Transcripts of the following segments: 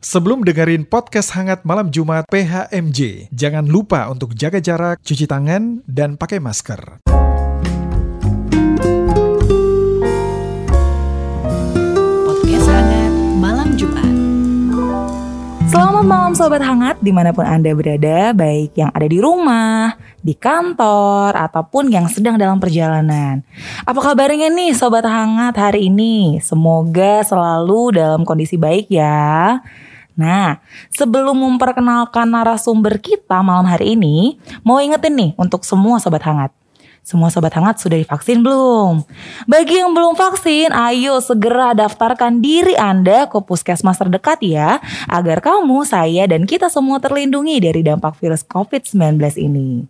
Sebelum dengerin podcast hangat malam Jumat PHMJ, jangan lupa untuk jaga jarak, cuci tangan, dan pakai masker. Podcast Hangat Malam Jumat. Selamat malam Sobat Hangat di mana pun Anda berada, baik yang ada di rumah, di kantor, ataupun yang sedang dalam perjalanan. Apa kabarnya nih Sobat Hangat hari ini? Semoga selalu dalam kondisi baik ya. Nah, sebelum memperkenalkan narasumber kita malam hari ini, mau ingetin nih untuk semua Sobat Hangat. Semua sobat hangat sudah divaksin belum? Bagi yang belum vaksin, ayo segera daftarkan diri Anda ke puskesmas terdekat ya, agar kamu, saya, dan kita semua terlindungi dari dampak virus COVID-19 ini.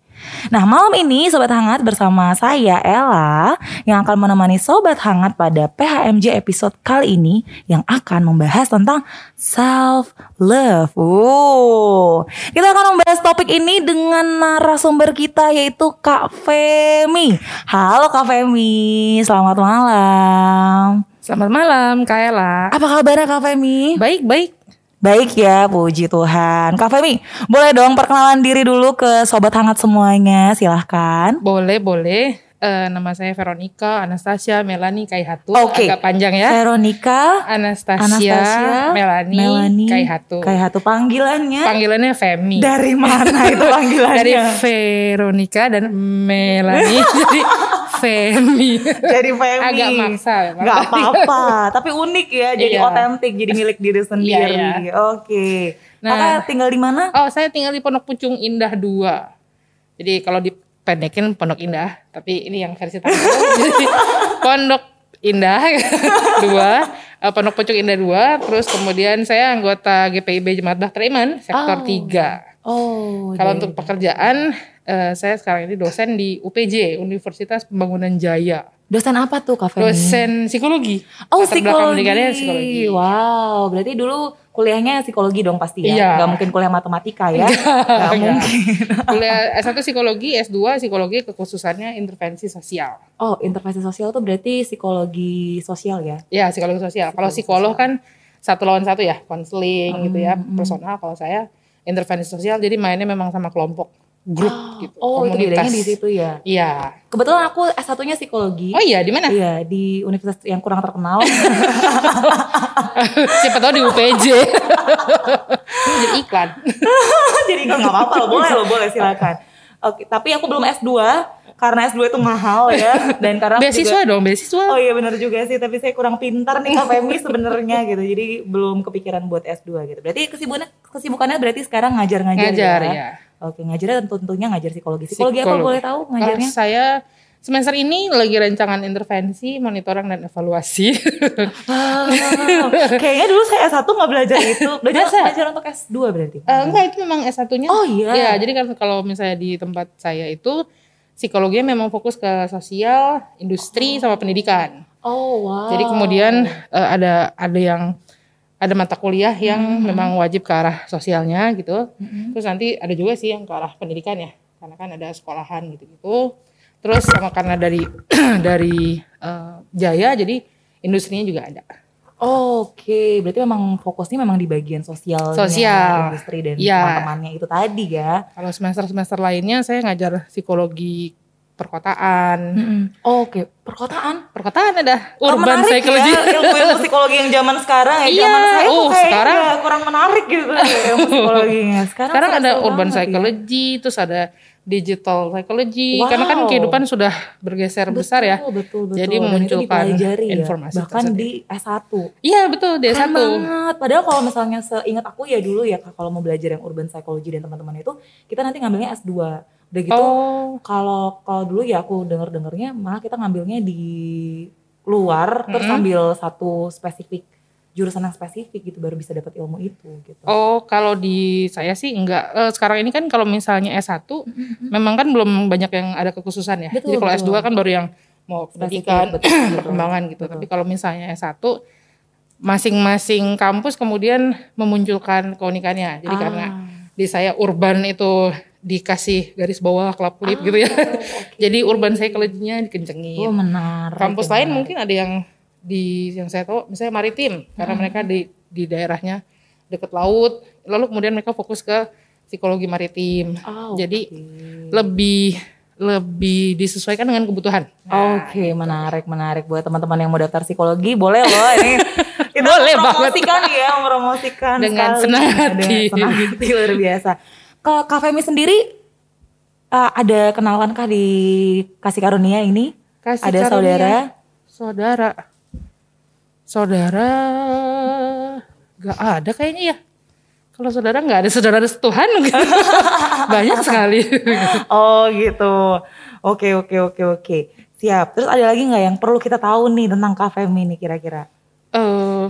Nah malam ini Sobat Hangat bersama saya Ella yang akan menemani Sobat Hangat pada PHMJ episode kali ini yang akan membahas tentang self love. Oh, kita akan membahas topik ini dengan narasumber kita yaitu Kak Femi. Halo Kak Femi, selamat malam. Selamat malam, Kak Ella. Apa kabarnya Kak Femi? Baik, baik. Baik ya, puji Tuhan. Kak Femi, boleh dong perkenalan diri dulu ke sobat hangat semuanya, silahkan. Boleh, boleh. Eh, nama saya Veronica Anastasia Melani Kaihatu. Oke. Agak panjang ya. Veronica, Anastasia, Anastasia, Melani, Melani Kaihatu. Kaihatu panggilannya. Panggilannya Femi. Dari mana itu panggilannya? Dari Veronica dan Melani. jadi Femi. Jadi Femi. Agak maksa. memang. Gak apa-apa, tapi unik ya, jadi Iya. otentik, jadi milik diri sendiri. Iya, Oke. Nah. Kakak tinggal di mana? Oh, saya tinggal di Pondok Pucung Indah 2. Jadi kalau dipendekin Pondok Indah, tapi ini yang versi tamu. Jadi Pondok Indah 2, eh, Pondok Pucung Indah 2, terus kemudian saya anggota GPIB Jemaat Bahtera Iman sektor Oh. 3. Oh, Kalau untuk pekerjaan eh, saya sekarang ini dosen di UPJ, Universitas Pembangunan Jaya. dosen apa tuh Kak Femi? Dosen psikologi. Oh Latar psikologi. psikologi. Wow, berarti dulu kuliahnya psikologi dong pasti ya? Iya. Gak mungkin kuliah matematika ya? Gak mungkin. Kuliah S1 psikologi, S2 psikologi kekhususannya intervensi sosial. Oh, intervensi sosial tuh berarti psikologi sosial ya? Ya psikologi sosial. Kalau psikolog kan satu lawan satu ya, konseling gitu ya, Hmm, hmm. personal. Kalau saya intervensi sosial, jadi mainnya memang sama kelompok, grup gitu, Oh, itu komunitas. bedanya di situ ya? Iya. Kebetulan aku S1-nya psikologi. Oh iya, di mana? Iya, di universitas yang kurang terkenal. Siapa tahu di UPJ. Jadi iklan. Jadi nggak apa-apa loh, boleh loh, boleh silakan. Oke, tapi aku belum S2 karena S2 itu mahal ya dan karena Beasiswa juga- dong, beasiswa. Oh iya benar juga sih, tapi saya kurang pintar nih Kak Femi sebenarnya gitu. Jadi belum kepikiran buat S2 gitu. Berarti kesibukannya kesibukannya berarti sekarang ngajar-ngajar Ngajar ya. ya. Oke, ngajarnya tentu tentunya ngajar psikologi. Psikologi apa Psikologi. boleh tahu ngajarnya? Kalau saya semester ini lagi rancangan intervensi, monitoring dan evaluasi. Wow, kayaknya dulu saya S1 nggak belajar itu. Belajar Masa? belajar untuk S2 berarti. Eh, enggak, itu memang S1-nya. Oh iya. Iya, jadi kan kalau misalnya di tempat saya itu psikologinya memang fokus ke sosial, industri sama pendidikan. Oh wow. Jadi kemudian eh, ada ada yang ada mata kuliah yang memang wajib ke arah sosialnya gitu. Mm-mm. Terus nanti ada juga sih yang ke arah pendidikan ya, karena kan ada sekolahan gitu-gitu. Terus sama karena dari dari eh, Jaya jadi industrinya juga ada. Oke, berarti memang fokusnya memang di bagian sosial, Sosial. industri dan Iya. teman-temannya itu tadi ya. Kalau semester-semester lainnya saya ngajar psikologi perkotaan. Oke, perkotaan. Perkotaan ada Oh, urban menarik psychology. ya, ilmu-ilmu psikologi yang zaman sekarang ya. Iya, zaman saya oh, sekarang- nggak kurang menarik gitu ilmu psikologinya. Sekarang, Sekarang ada urban banget ya. psychology, terus ada digital psychology. Wow. Karena kan kehidupan sudah bergeser besar ya. Betul, betul, betul. Jadi memunculkan dipelajari ya, informasi bahkan tersebut. di S1. Iya betul, Keren satu. banget. Padahal kalau misalnya seingat aku ya dulu ya kalau mau belajar yang urban psychology dan teman-teman itu, kita nanti ngambilnya S2. Udah gitu, Oh, kalau kalau dulu ya aku denger-dengernya malah kita ngambilnya di luar terus Mm-mm. ambil satu spesifik jurusan yang spesifik gitu baru bisa dapat ilmu itu gitu. oh kalau di saya sih enggak. Eh, sekarang ini kan kalau misalnya S1, memang kan belum banyak yang ada kekhususan ya. Betul, Jadi kalau betul. S2 kan baru yang mau pendidikan, perkembangan gitu. Betul. Tapi kalau misalnya S1, masing-masing kampus kemudian memunculkan keunikannya. Jadi Ah. karena di saya urban itu dikasih garis bawah kelap kulip gitu ya. Jadi urban psychology-nya dikencengin. Oh menarik. Kampus ya, lain menarik. mungkin ada yang di yang saya tahu misalnya maritim karena mereka di di daerahnya deket laut. Lalu kemudian mereka fokus ke psikologi maritim. Oh, Jadi lebih lebih disesuaikan dengan kebutuhan. Oke, menarik, menarik buat teman-teman yang mau daftar psikologi, boleh loh ini. Kita Boleh banget. mempromosikan ya, mempromosikan Dengan sekali. senang hati. Dengan senang hati luar biasa. Ke Kak Femi sendiri eh, ada kenalan kah di Kasih Karunia ini? Kasih ada karunia. saudara? Saudara. Saudara gak ada kayaknya ya. Kalau saudara nggak ada saudara Tuhan banyak sekali. Oh gitu. Oke, oke, oke, oke. Siap. Terus ada lagi nggak yang perlu kita tahu nih tentang Kak Femi nih kira-kira? eh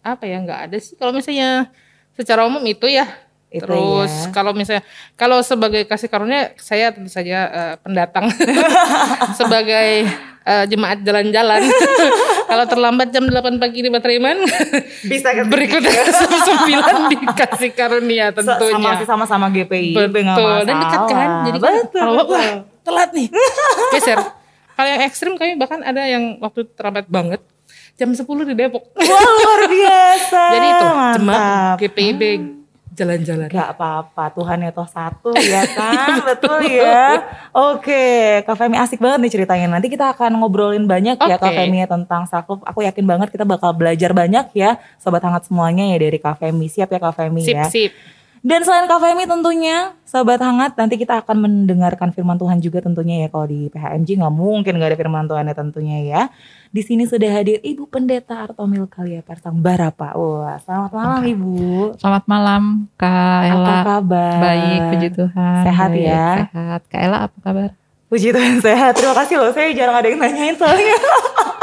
apa ya nggak ada sih kalau misalnya secara umum itu ya Itu terus ya. kalau misalnya kalau sebagai kasih karunia saya tentu saja eh, pendatang. Sebagai eh, jemaat jalan-jalan. Kalau terlambat jam 8 pagi di Matraman Bisa berikutnya jam 9 dikasih karunia tentunya. Sama sama-sama GPI. betul. dan dekat kan jadi kan betul, kalau betul. wah telat nih. Geser. Kalau yang ekstrim kami bahkan ada yang waktu terlambat banget jam 10 di Depok. Wah luar biasa. Jadi itu jemaat GPIB jalan-jalan. Gak apa-apa, Tuhan ya toh satu ya kan, betul ya. Oke, Kak Femi asik banget nih ceritanya. Nanti kita akan ngobrolin banyak ya Oke. Kak Femi ya tentang self love. Aku yakin banget kita bakal belajar banyak ya, sobat hangat semuanya ya dari Kak Femi. Siap ya Kak Femi Sip, ya. sip. Dan selain Femi tentunya, Sobat Hangat, nanti kita akan mendengarkan firman Tuhan juga tentunya ya. Kalau di PHMG nggak mungkin nggak ada firman Tuhannya tentunya ya. Di sini sudah hadir Ibu Pendeta Artomil Kalia Persang Barapa. Wah, selamat malam Ibu. Selamat malam Kak Ella. Apa kabar? Baik, puji Tuhan. Sehat Baik, ya? Sehat. Kak Ella apa kabar? Puji Tuhan sehat. Terima kasih loh. Saya jarang ada yang nanyain soalnya.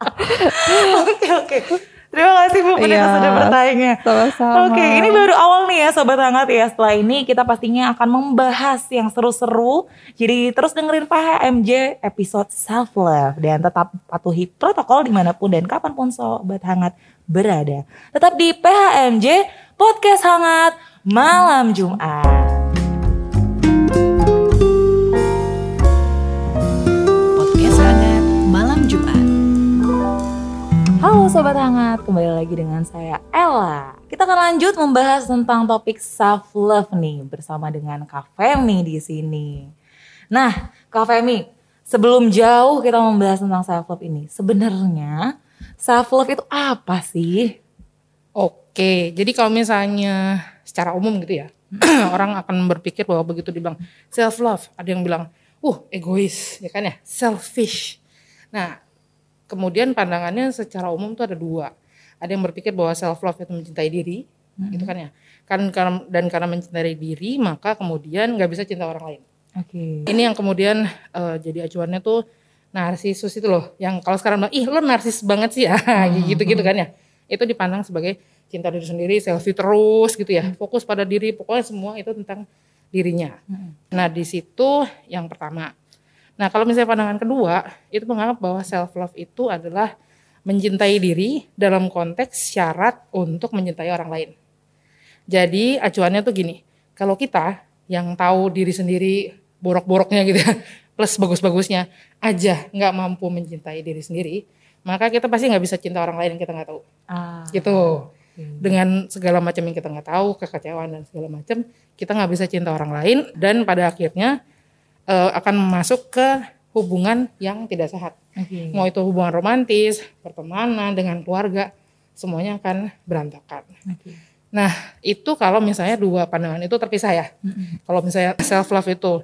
Oke oke. Terima kasih Bu Pendeta Iya. sudah bertanya. Sama-sama. Oke, ini baru awal nih ya Sobat Hangat ya. Setelah ini kita pastinya akan membahas yang seru-seru. Jadi terus dengerin PHMJ episode Self Love. Dan tetap patuhi protokol di mana pun dan kapan pun Sobat Hangat berada. Tetap di PHMJ Podcast Hangat Malam Jumat. Sobat Hangat, kembali lagi dengan saya Ella. Kita akan lanjut membahas tentang topik self love nih bersama dengan Kak Femi di sini. Nah, Kak Femi, sebelum jauh kita membahas tentang self love ini, sebenarnya self love itu apa sih? Oke, jadi kalau misalnya secara umum gitu ya, orang akan berpikir bahwa begitu dibilang self love, ada yang bilang, uh egois, ya kan ya, selfish. Nah, kemudian pandangannya secara umum tuh ada dua. Ada yang berpikir bahwa self love itu mencintai diri, gitu kan ya. Kan karena dan karena mencintai diri, maka kemudian nggak bisa cinta orang lain. Oke. Ini yang kemudian eh, jadi acuannya tuh narsisus itu loh, yang kalau sekarang bilang, ih lo narsis banget sih ya, gitu-gitu kan ya. Itu dipandang sebagai cinta diri sendiri, selfie terus gitu ya, fokus pada diri, pokoknya semua itu tentang dirinya. Nah di situ yang pertama. Nah kalau misalnya pandangan kedua, itu menganggap bahwa self love itu adalah mencintai diri dalam konteks syarat untuk mencintai orang lain. Jadi acuannya tuh gini, kalau kita yang tahu diri sendiri borok-boroknya gitu ya, plus bagus-bagusnya aja nggak mampu mencintai diri sendiri, maka kita pasti nggak bisa cinta orang lain yang kita nggak tahu. Ah, Gitu. Dengan segala macam yang kita nggak tahu, kekecewaan dan segala macam, kita nggak bisa cinta orang lain dan pada akhirnya eh, akan masuk ke hubungan yang tidak sehat. Oke. Mau itu hubungan romantis, pertemanan dengan keluarga, semuanya akan berantakan. Oke. Nah, itu kalau misalnya dua pandangan itu terpisah ya. Kalau misalnya self love itu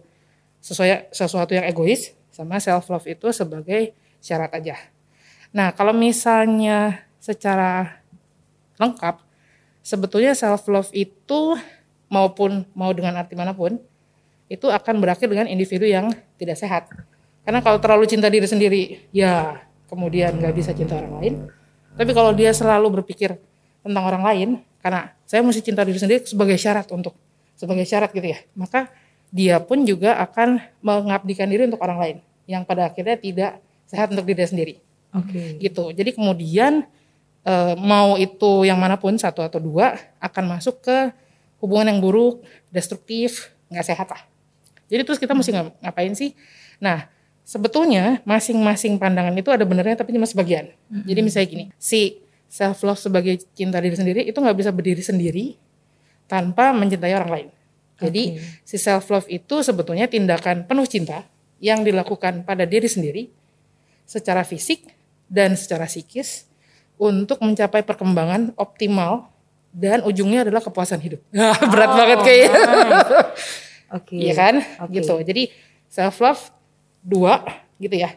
sesuai sesuatu yang egois, sama self love itu sebagai syarat aja. Nah, kalau misalnya secara lengkap, sebetulnya self love itu maupun mau dengan arti mana pun, itu akan berakhir dengan individu yang tidak sehat. Karena kalau terlalu cinta diri sendiri, ya kemudian nggak bisa cinta orang lain. Tapi kalau dia selalu berpikir tentang orang lain, karena saya mesti cinta diri sendiri sebagai syarat untuk sebagai syarat gitu ya, maka dia pun juga akan mengabdikan diri untuk orang lain yang pada akhirnya tidak sehat untuk diri sendiri Oke. gitu. Jadi kemudian eh, mau itu yang mana pun satu atau dua akan masuk ke hubungan yang buruk, destruktif, nggak sehat lah. Jadi terus kita mesti ngap- ngapain sih? Nah sebetulnya masing-masing pandangan itu ada benernya tapi cuma sebagian. Jadi misalnya gini, si self love sebagai cinta diri sendiri itu nggak bisa berdiri sendiri tanpa mencintai orang lain. Jadi si self love itu sebetulnya tindakan penuh cinta yang dilakukan pada diri sendiri secara fisik dan secara psikis untuk mencapai perkembangan optimal dan ujungnya adalah kepuasan hidup. Berat banget kayaknya. Oke. Iya kan? Oke. Gitu. Jadi self love dua gitu ya.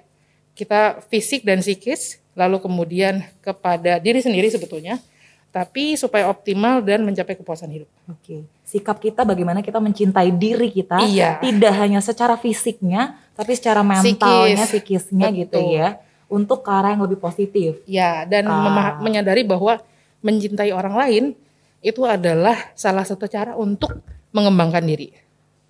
Kita fisik dan psikis, lalu kemudian kepada diri sendiri sebetulnya, tapi supaya optimal dan mencapai kepuasan hidup. Oke. Sikap kita bagaimana kita mencintai diri kita, Iya. tidak hanya secara fisiknya, tapi secara mentalnya, Psikis. psikisnya gitu Betul. ya, untuk ke arah yang lebih positif. Ya, dan Ah. menyadari bahwa mencintai orang lain itu adalah salah satu cara untuk mengembangkan diri.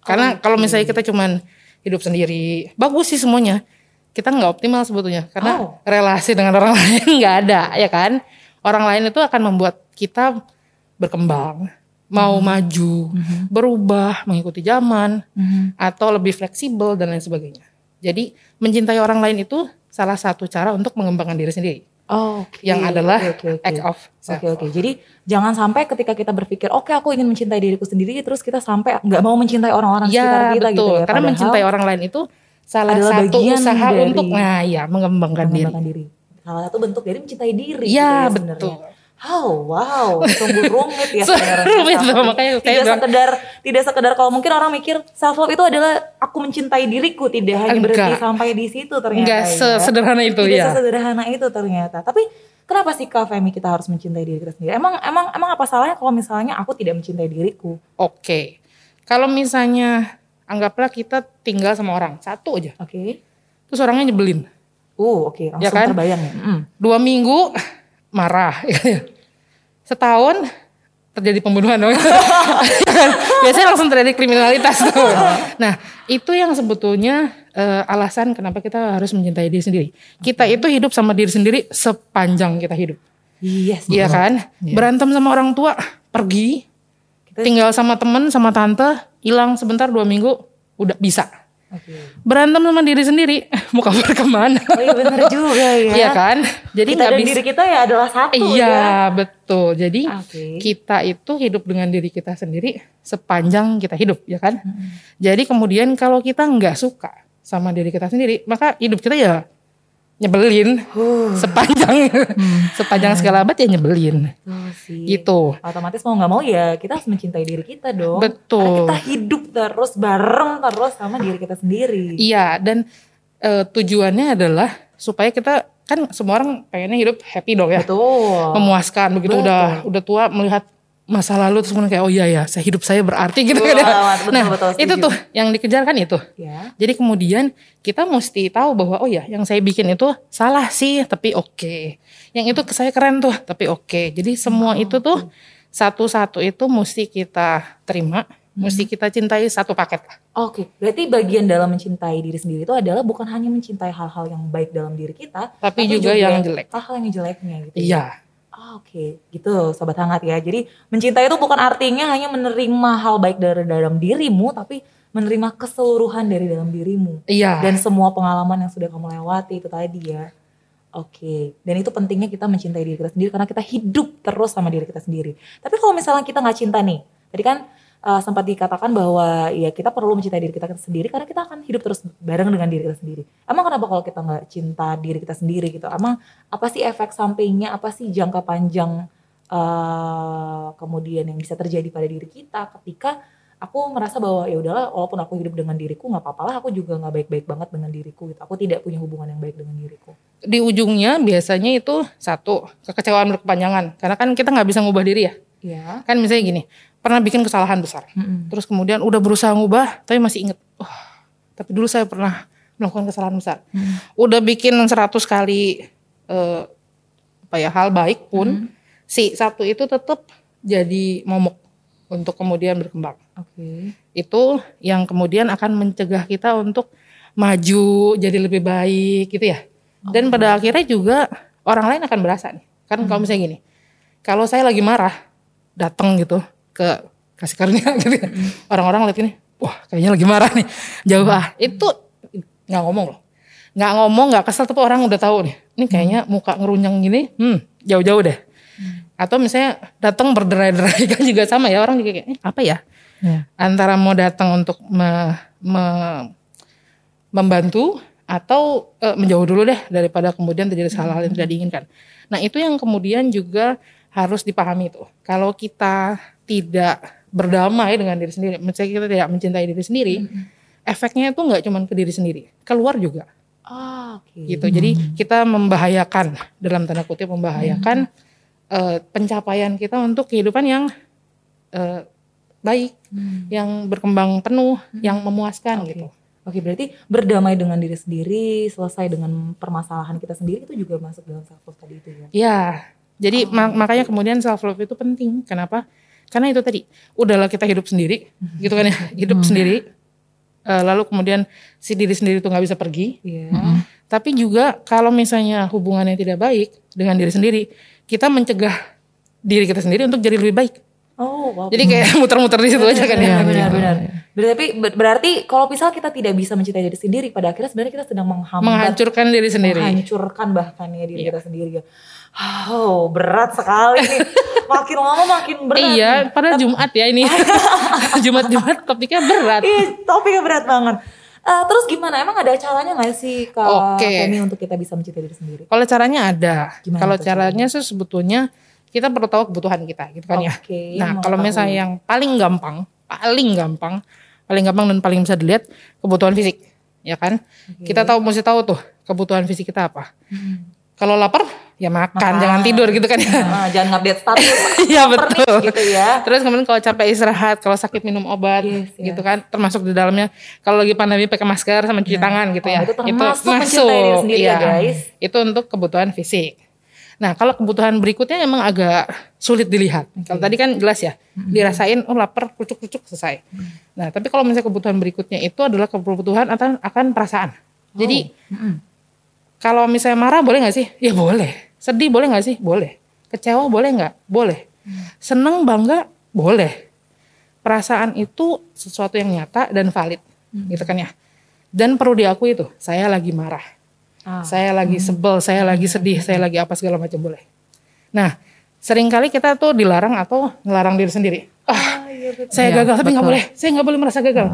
Karena kalau misalnya kita cuman hidup sendiri, bagus sih semuanya. Kita nggak optimal sebetulnya karena Oh. relasi dengan orang lain nggak ada, ya kan? Orang lain itu akan membuat kita berkembang, mau maju, berubah, mengikuti zaman, atau lebih fleksibel dan lain sebagainya. Jadi mencintai orang lain itu salah satu cara untuk mengembangkan diri sendiri Oh, oke. yang adalah Oke, oke, oke. act of self Oke oke. Jadi jangan sampai ketika kita berpikir, oke aku ingin mencintai diriku sendiri, terus kita sampai nggak mau mencintai orang-orang sekitar Ya kita betul, gitu ya. karena Padahal mencintai orang lain itu salah satu usaha dari untuk nah ya mengembangkan diri. mengembangkan diri. Salah satu bentuk dari mencintai diri. Iya gitu ya betul. sebenarnya. Oh wow, sungguh rumit ya sebenarnya. rumit, love makanya tidak bilang- sekedar tidak sekedar kalau mungkin orang mikir self love itu adalah aku mencintai diriku, tidak hanya berhenti Enggak. sampai di situ ternyata. Enggak ya. sesederhana itu tidak ya. sesederhana itu ternyata. Tapi kenapa sih Kak Femi kita harus mencintai diri kita sendiri? Emang emang emang apa salahnya kalau misalnya aku tidak mencintai diriku? Oke, kalau misalnya anggaplah kita tinggal sama orang satu aja, Oke. terus orangnya nyebelin, Uh, oke, langsung Ya kan? terbayang ya. Mm. dua minggu marah, setahun terjadi pembunuhan dong. Ya kan? Biasanya langsung terjadi kriminalitas tuh. Nah itu yang sebetulnya eh, alasan kenapa kita harus mencintai diri sendiri. Kita itu hidup sama diri sendiri sepanjang kita hidup. Iya sih. Iya kan? Berantem sama orang tua, pergi. Kita- Tinggal sama temen, sama tante, hilang sebentar dua minggu, udah bisa. Berantem sama diri sendiri, mau kabur ke mana? Oh iya bener juga ya. Iya kan? Jadi kita dan bisa. diri kita ya adalah satu ya. Iya betul. Jadi Oke. kita itu hidup dengan diri kita sendiri sepanjang kita hidup, ya kan? Jadi kemudian kalau kita nggak suka sama diri kita sendiri, maka hidup kita ya nyebelin sepanjang sepanjang segala abad ya nyebelin Betul sih. gitu. Otomatis mau nggak mau ya kita harus mencintai diri kita dong. Betul. Karena kita hidup terus bareng terus sama diri kita sendiri. Iya dan eh, tujuannya adalah supaya kita kan semua orang pengennya hidup happy dong ya, Betul. memuaskan begitu Betul. udah udah tua melihat masa lalu terus kemudian kayak oh iya ya, saya hidup saya berarti gitu kan. ya. Betul, betul, Nah betul, itu tuh yang dikejar kan itu. Ya. Jadi kemudian kita mesti tahu bahwa oh ya yang saya bikin itu salah sih tapi oke. Yang itu saya keren tuh tapi oke. Jadi semua itu tuh satu-satu itu mesti kita terima, mesti kita cintai satu paket. Oke, berarti bagian dalam mencintai diri sendiri itu adalah bukan hanya mencintai hal-hal yang baik dalam diri kita, Tapi juga yang jelek. Hal-hal yang jeleknya gitu. ya. Iya. Ah, Oke, gitu sobat hangat ya. Jadi mencintai itu bukan artinya hanya menerima hal baik dari dalam dirimu, tapi menerima keseluruhan dari dalam dirimu Iya. dan semua pengalaman yang sudah kamu lewati itu tadi ya. Oke, dan itu pentingnya kita mencintai diri kita sendiri karena kita hidup terus sama diri kita sendiri. Tapi kalau misalnya kita nggak cinta nih, tadi kan uh, sempat dikatakan bahwa ya kita perlu mencintai diri kita sendiri karena kita akan hidup terus bareng dengan diri kita sendiri. Emang kenapa kalau kita nggak cinta diri kita sendiri gitu? Emang apa sih efek sampingnya? Apa sih jangka panjang uh, kemudian yang bisa terjadi pada diri kita ketika aku merasa bahwa ya udahlah walaupun aku hidup dengan diriku nggak apa-apa lah aku juga nggak baik-baik banget dengan diriku gitu. Aku tidak punya hubungan yang baik dengan diriku. Di ujungnya biasanya itu satu kekecewaan berkepanjangan karena kan kita nggak bisa ngubah diri ya. Iya. Kan misalnya gini, pernah bikin kesalahan besar. Mm-mm. Terus kemudian udah berusaha ngubah tapi masih inget. Wah, tapi dulu saya pernah melakukan kesalahan besar. Udah bikin 100 kali eh, apa ya hal baik pun si satu itu tetap jadi momok untuk kemudian berkembang. Oke. Itu yang kemudian akan mencegah kita untuk maju jadi lebih baik gitu ya. Dan pada akhirnya juga orang lain akan berasa nih. Kan kalau misalnya gini, kalau saya lagi marah datang gitu ke kasih karunia gitu ya. Orang-orang lihat ini, wah kayaknya lagi marah nih. Jauh ah. Itu nggak ngomong loh. Nggak ngomong, nggak kesel tapi orang udah tahu nih. Ini kayaknya muka ngerunyang gini, hmm jauh-jauh deh. Atau misalnya datang berderai-derai kan juga sama ya orang juga kayak eh, apa ya? Ya. Antara mau datang untuk me- me- membantu atau eh, menjauh dulu deh daripada kemudian terjadi hal-hal yang tidak diinginkan. Nah itu yang kemudian juga harus dipahami itu. Kalau kita tidak berdamai dengan diri sendiri, misalnya kita tidak mencintai diri sendiri, efeknya itu nggak cuma ke diri sendiri, keluar juga Ah, oke. gitu. Jadi kita membahayakan dalam tanda kutip membahayakan eh, pencapaian kita untuk kehidupan yang eh, baik, yang berkembang penuh, yang memuaskan gitu. Oke, berarti berdamai dengan diri sendiri, selesai dengan permasalahan kita sendiri itu juga masuk dalam self love tadi itu ya. Ya, jadi ma- makanya kemudian self love itu penting. Kenapa? Karena itu tadi, udahlah kita hidup sendiri, gitu kan ya, hidup sendiri. Eh, lalu kemudian si diri sendiri itu nggak bisa pergi. Iya. Tapi juga kalau misalnya hubungannya tidak baik dengan diri sendiri, kita mencegah diri kita sendiri untuk jadi lebih baik. Oh, wow. Jadi kayak muter-muter di situ aja kan ya. Benar, benar, benar. Berarti ber- berarti kalau misal kita tidak bisa mencintai diri sendiri, pada akhirnya sebenarnya kita sedang menghambat, Menghancurkan diri sendiri. menghancurkan bahkan ya diri kita sendiri. Oh, berat sekali nih. Makin lama makin berat. Iya, pada Jumat ya ini. Jumat-Jumat topiknya berat. Iya, topiknya berat banget. Eh, terus gimana? Emang ada caranya nggak sih Kak Oke. Femi untuk kita bisa mencintai diri sendiri? Kalau caranya ada. Kalau caranya sih sebetulnya kita perlu tahu kebutuhan kita gitu kan ya. Oke, Nah, kalau misalnya yang paling gampang, paling gampang, paling gampang dan paling bisa dilihat kebutuhan fisik, ya kan? Kita tahu mesti tahu tuh kebutuhan fisik kita apa. Kalau lapar ya makan, jangan tidur gitu kan ya. Nah, jangan ngupdate status. Iya nih, betul. Gitu ya. Terus kemudian kalau capek istirahat, kalau sakit minum obat, Yes, yes. gitu kan. Termasuk di dalamnya kalau lagi pandemi pakai masker sama cuci tangan gitu Oh, ya. itu termasuk mencintai diri sendiri ya, guys. Itu untuk kebutuhan fisik. Nah kalau kebutuhan berikutnya emang agak sulit dilihat. Kalau tadi kan jelas ya, dirasain oh lapar, kucuk-kucuk selesai. Nah tapi kalau misalnya kebutuhan berikutnya itu adalah kebutuhan akan, akan perasaan. Jadi kalau misalnya marah boleh nggak sih? Ya boleh. Sedih boleh nggak sih? Boleh. Kecewa boleh nggak? Boleh. Seneng bangga boleh. Perasaan itu sesuatu yang nyata dan valid, gitu kan ya. Dan perlu diakui itu, saya lagi marah, Ah. saya lagi sebel, saya lagi sedih, saya lagi apa segala macam boleh. Nah, sering kali kita tuh dilarang atau ngelarang diri sendiri. Ah, saya gagal tapi nggak boleh, saya nggak boleh merasa gagal.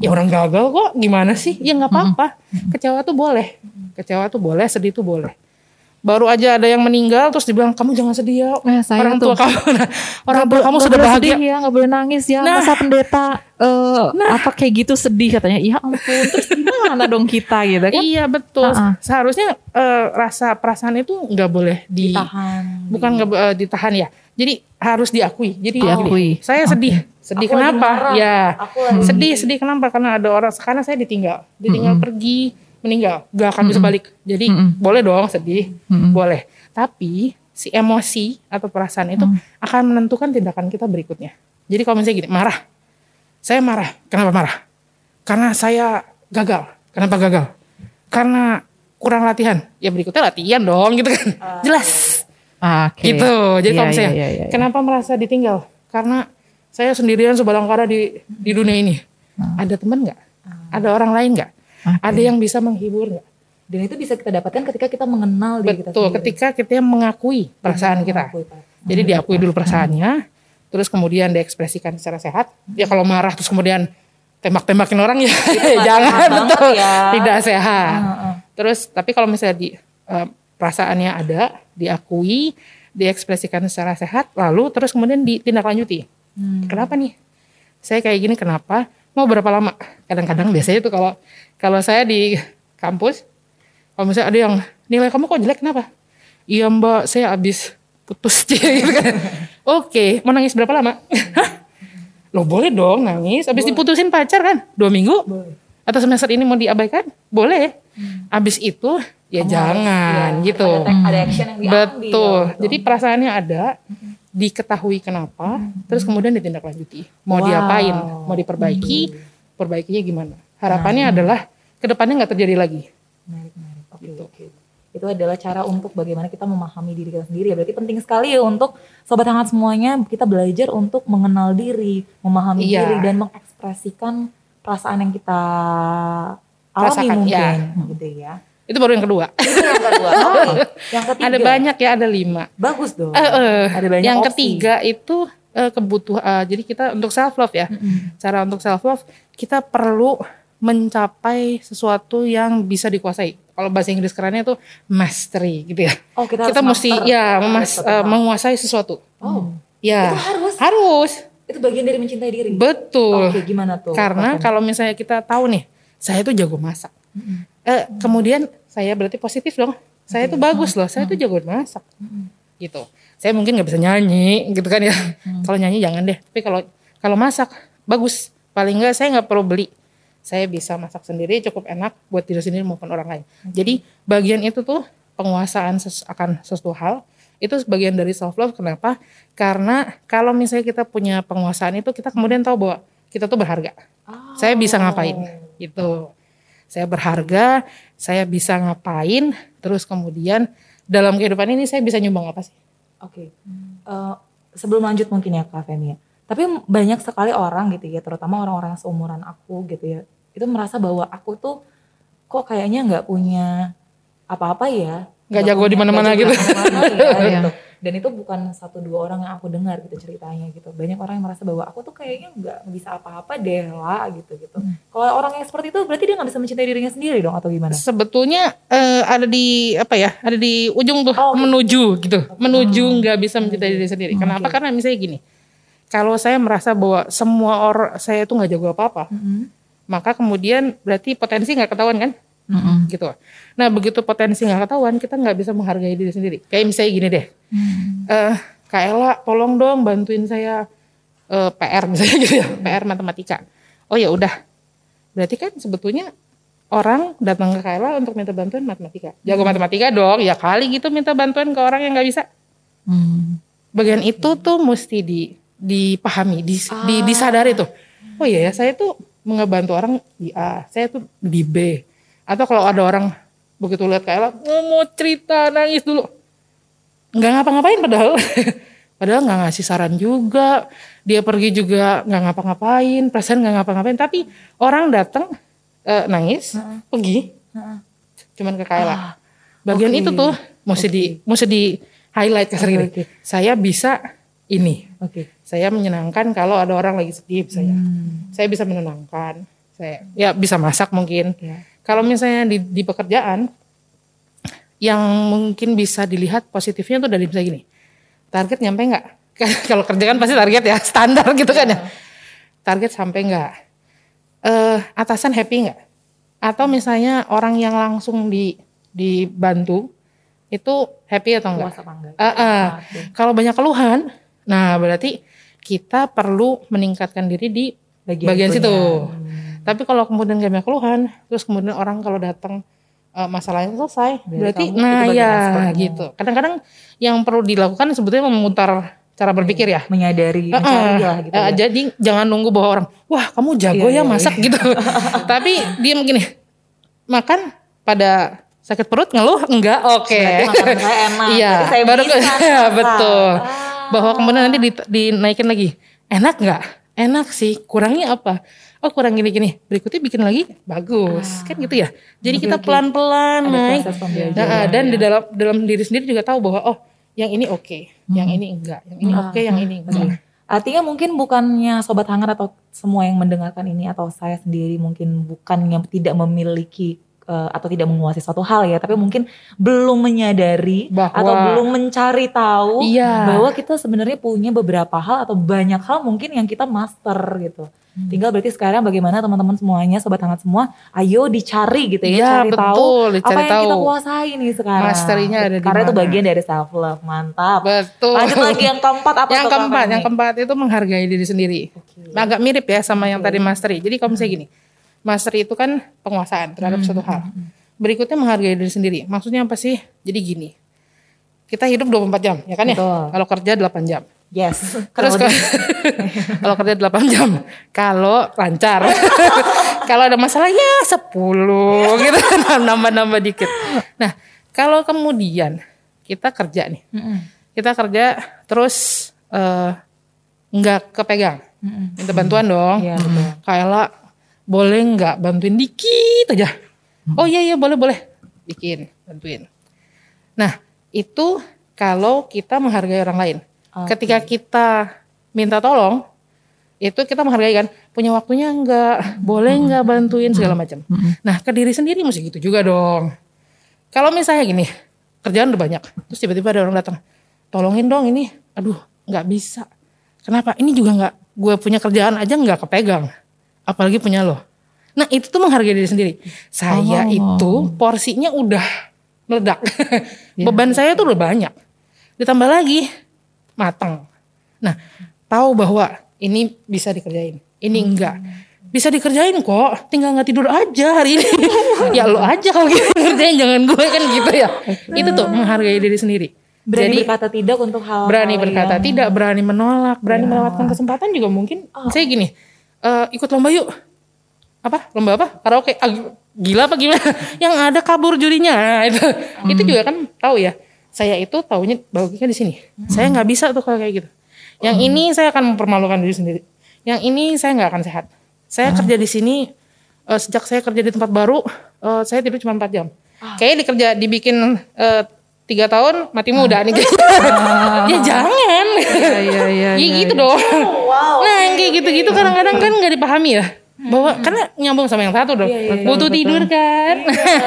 Ya orang gagal kok, gimana sih? Ya nggak apa-apa. Kecewa tuh boleh, kecewa tuh boleh, sedih tuh boleh. Baru aja ada yang meninggal terus dibilang kamu jangan sedih ya. Eh, saya orang tuh. tua kamu, nah, orang tua kamu sudah bahagia. sedih ya, nggak boleh nangis ya. Nah. Masa pendeta eh, apa kayak gitu sedih katanya. Ya ampun, terus gimana dong kita gitu kan? Iya betul. Uh-uh. Seharusnya eh, rasa perasaan itu nggak boleh di Tahan. bukan nggak eh, ditahan ya. Jadi harus diakui. Jadi Diakui. Saya sedih. Sedih Aku kenapa? Ya. Aku lagi- Sedih, sedih kenapa? Karena ada orang karena saya ditinggal. Ditinggal pergi, meninggal. Gak akan bisa balik. Jadi boleh dong sedih. Boleh. Tapi si emosi atau perasaan itu akan menentukan tindakan kita berikutnya. Jadi kalau misalnya gini, marah. Saya marah. Kenapa marah? Karena saya gagal. Kenapa gagal? Karena kurang latihan. Ya berikutnya latihan dong gitu kan. Jelas. Ah, Oke. Gitu. Jadi Iya, kalau misalnya, iya, iya, iya. kenapa merasa ditinggal? Karena saya sendirian sebalangkara di di dunia ini. Ada teman nggak? Ada orang lain nggak? Oke. Ada yang bisa menghibur nggak? Dan itu bisa kita dapatkan ketika kita mengenal diri kita Betul. sendiri. Ketika kita mengakui perasaan kita. Mengakui perasaan. Jadi diakui dulu perasaannya, terus kemudian diekspresikan secara sehat. Ya kalau marah terus kemudian tembak-tembakin orang ya jangan betul. ya. Tidak sehat. Heeh. Terus tapi kalau misalnya di eh, perasaannya ada, diakui, diekspresikan secara sehat, lalu terus kemudian ditindaklanjuti. Hmm. Kenapa nih? Saya kayak gini kenapa? Mau berapa lama? Kadang-kadang biasanya tuh kalau kalau saya di kampus, kalau misalnya ada yang nilai kamu kok jelek kenapa? Iya mbak, saya habis putus gitu kan. Oke, mau nangis berapa lama? Lo boleh dong nangis. Habis diputusin pacar kan? Dua minggu? Atau semester ini mau diabaikan? Boleh. Habis itu ya jangan Iya, gitu. Ada, ada action yang diambil. Betul. gitu. Jadi perasaannya ada, diketahui kenapa, terus kemudian ditindaklanjuti. Mau Wow. diapain? Mau diperbaiki? Perbaikinya gimana? Harapannya adalah ke depannya nggak terjadi lagi. Menarik, menarik. Oke, Gitu. oke. Itu adalah cara untuk bagaimana kita memahami diri kita sendiri. ya. Berarti penting sekali ya untuk sobat hangat semuanya kita belajar untuk mengenal diri, memahami Iya. diri dan mengekspresikan perasaan yang kita alami Rasakan, mungkin, iya. gitu ya. Itu baru yang kedua. Itu yang kedua. Oh, yang ketiga. ada banyak ya, ada lima. Bagus dong. Eh, eh. Ada banyak yang opsi. ketiga itu eh, kebutuhan. eh, jadi kita untuk self love ya. Cara untuk self love kita perlu mencapai sesuatu yang bisa dikuasai. Kalau bahasa Inggris kerennya itu mastery gitu ya. Oh, kita, kita mesti master. ya satu eh, hal. menguasai sesuatu. Oh, Ya. Itu harus? Harus. itu bagian dari mencintai diri. Betul. Oke, gimana tuh? Karena kalau misalnya kita tahu nih, saya tuh jago masak. Eh, kemudian saya berarti positif dong. Saya tuh bagus loh, saya tuh jago masak. Gitu. Saya mungkin nggak bisa nyanyi gitu kan ya. Kalau nyanyi jangan deh. Tapi kalau kalau masak bagus. Paling nggak saya nggak perlu beli. Saya bisa masak sendiri cukup enak buat diri sendiri maupun orang lain. Jadi bagian itu tuh penguasaan ses- akan sesuatu hal itu sebagian dari self love. Kenapa? Karena kalau misalnya kita punya penguasaan itu kita kemudian tahu bahwa kita tuh berharga. Saya bisa ngapain gitu. Saya berharga, saya bisa ngapain, terus kemudian dalam kehidupan ini saya bisa nyumbang apa sih? Oke. Eh, sebelum lanjut mungkin ya Kak Femi ya. Tapi banyak sekali orang gitu ya, terutama orang-orang yang seumuran aku gitu ya. Itu merasa bahwa aku tuh kok kayaknya nggak punya apa-apa ya. Nggak jago punya- di mana-mana nggak gitu. jago di mana-mana ya, Iya. gitu. Dan itu bukan satu dua orang yang aku dengar gitu ceritanya gitu. Banyak orang yang merasa bahwa aku tuh kayaknya nggak bisa apa-apa deh lah gitu gitu. Kalau orang yang seperti itu berarti dia nggak bisa mencintai dirinya sendiri dong atau gimana? Sebetulnya eh, ada di apa ya? Ada di ujung tuh Oh, gitu. menuju gitu. Menuju nggak bisa mencintai diri sendiri. Kenapa? Karena misalnya gini. Kalau saya merasa bahwa semua orang saya itu nggak jago apa-apa, maka kemudian berarti potensi nggak ketahuan kan? Gitu. Nah begitu potensi nggak ketahuan, kita nggak bisa menghargai diri sendiri. Kayak misalnya gini deh, eh Kak Ella, tolong dong bantuin saya eh, PR misalnya gitu ya, PR matematika. Oh ya udah, berarti kan sebetulnya orang datang ke Kak Ella untuk minta bantuan matematika. Jago matematika dong, ya kali gitu minta bantuan ke orang yang nggak bisa. Bagian itu tuh mesti di dipahami, dis- di, disadari tuh. Oh iya ya, saya tuh ngebantu orang di A, saya tuh di B. Atau kalau ada orang begitu lihat Kayla, "Oh, mau cerita nangis dulu. Nggak ngapa-ngapain padahal. padahal nggak ngasih saran juga. Dia pergi juga nggak ngapa-ngapain, perasaan nggak ngapa-ngapain. Tapi orang datang eh, nangis, pergi. Cuman ke Kayla. Bagian oke. itu tuh mesti di mesti di highlight kasar gini. oke. Saya bisa ini. Oke. Saya menyenangkan kalau ada orang lagi sedih misalnya. Saya bisa menenangkan. Saya ya bisa masak mungkin. Ya. Kalau misalnya di, di pekerjaan yang mungkin bisa dilihat positifnya tuh dari misalnya gini. Target nyampe nggak? kalau kerja kan pasti target ya standar gitu kan ya. Target sampai nggak? Eh atasan happy nggak? Atau misalnya orang yang langsung di dibantu itu happy atau enggak? Enggak? Ah, ah. Kalau banyak keluhan, nah berarti kita perlu meningkatkan diri di bagian, itunya. situ. Tapi kalau kemudian gak banyak keluhan, terus kemudian orang kalau datang eh, masalahnya selesai, Berarti berarti nah ya gitu. Kadang-kadang yang perlu dilakukan sebetulnya memutar cara berpikir ya. Menyadari, mencari ah. lah gitu. Eh, ya. Jadi jangan nunggu bahwa orang, wah kamu jago Iya, ya iya, masak gitu. Tapi dia begini, makan pada sakit perut ngeluh enggak oke. Saya enak. Iya, saya baru bisa ya, betul. Ah. Bahwa kemudian nanti di- dinaikin lagi. Enak nggak? Enak sih. Kurangnya apa? Oh kurang gini-gini. Berikutnya bikin lagi bagus. Kan gitu ya. Jadi kita pelan-pelan naik. proses pembelajaran. Nah, dan di dalam dalam diri sendiri juga tahu bahwa oh yang ini oke, yang Hmm. ini enggak, yang ini oke, yang ini enggak. Artinya mungkin bukannya sobat hangat atau semua yang mendengarkan ini atau saya sendiri mungkin bukannya tidak memiliki eh, atau tidak menguasai suatu hal ya, tapi mungkin belum menyadari Bahwa- atau belum mencari tahu Iya. bahwa kita sebenarnya punya beberapa hal atau banyak hal mungkin yang kita master gitu. Hmm. Tinggal berarti sekarang bagaimana teman-teman semuanya, sobat hangat semua, ayo dicari gitu ya, Iya, cari tahu betul, apa dicari yang kita tahu. kuasai nih sekarang. Mastery-nya ada di Karena itu bagian dari self love, mantap. Betul. Lanjut lagi yang keempat apa yang keempat, yang keempat itu menghargai diri sendiri. Agak mirip ya sama yang tadi mastery. Jadi kalau misalnya gini, mastery itu kan penguasaan terhadap Hmm, suatu hal. Berikutnya menghargai diri sendiri. Maksudnya apa sih? Jadi gini, kita hidup 24 jam, ya kan ya? Betul. Kalau kerja 8 jam. Yes. Terus Kalau kerja 8 jam, kalau lancar. kalau ada masalah ya 10 gitu, nambah-nambah dikit. Nah, kalau kemudian kita kerja nih, kita kerja terus eh, nggak kepegang, minta bantuan dong. Iya, betul. Kayak boleh nggak bantuin dikit aja? Oh iya iya boleh boleh. bikin, bantuin. Nah, itu kalau kita menghargai orang lain. Ketika kita minta tolong, itu kita menghargai kan, punya waktunya enggak, boleh enggak bantuin segala macam. Nah, ke diri sendiri mesti gitu juga dong. Kalau misalnya gini, kerjaan udah banyak, terus tiba-tiba ada orang datang, tolongin dong ini, aduh nggak bisa. Kenapa? Ini juga nggak, gue punya kerjaan aja nggak kepegang, apalagi punya lo. Nah itu tuh menghargai diri sendiri. Saya itu porsinya udah meledak, beban saya tuh udah banyak. Ditambah lagi matang. Nah tahu bahwa ini bisa dikerjain, ini enggak. Bisa dikerjain kok, tinggal nggak tidur aja hari ini. ya lo aja kalau gitu kerjain, jangan gue kan gitu ya. Itu tuh menghargai diri sendiri. Berani Jadi berkata tidak untuk hal berani berkata tidak, berani menolak, berani melewatkan kesempatan juga mungkin. Saya gini, eh, ikut lomba yuk. Apa? Lomba apa? Karaoke. Ah, gila apa gimana? Yang ada kabur jurinya. Nah, itu itu juga kan tahu ya. Saya itu taunya bagusnya di sini. Saya nggak bisa tuh kalau kayak gitu. Yang ini saya akan mempermalukan diri sendiri. Yang ini saya nggak akan sehat. Saya kerja di sini eh, sejak saya kerja di tempat baru, eh, saya tidur cuma 4 jam. Kayaknya dikerja dibikin eh, tiga tahun mati muda nih. Ya jangan. Iya iya ya gitu dong. Nah yang kayak gitu-gitu kadang-kadang kan nggak dipahami ya. Bahwa karena nyambung sama yang satu dong. Butuh tidur kan.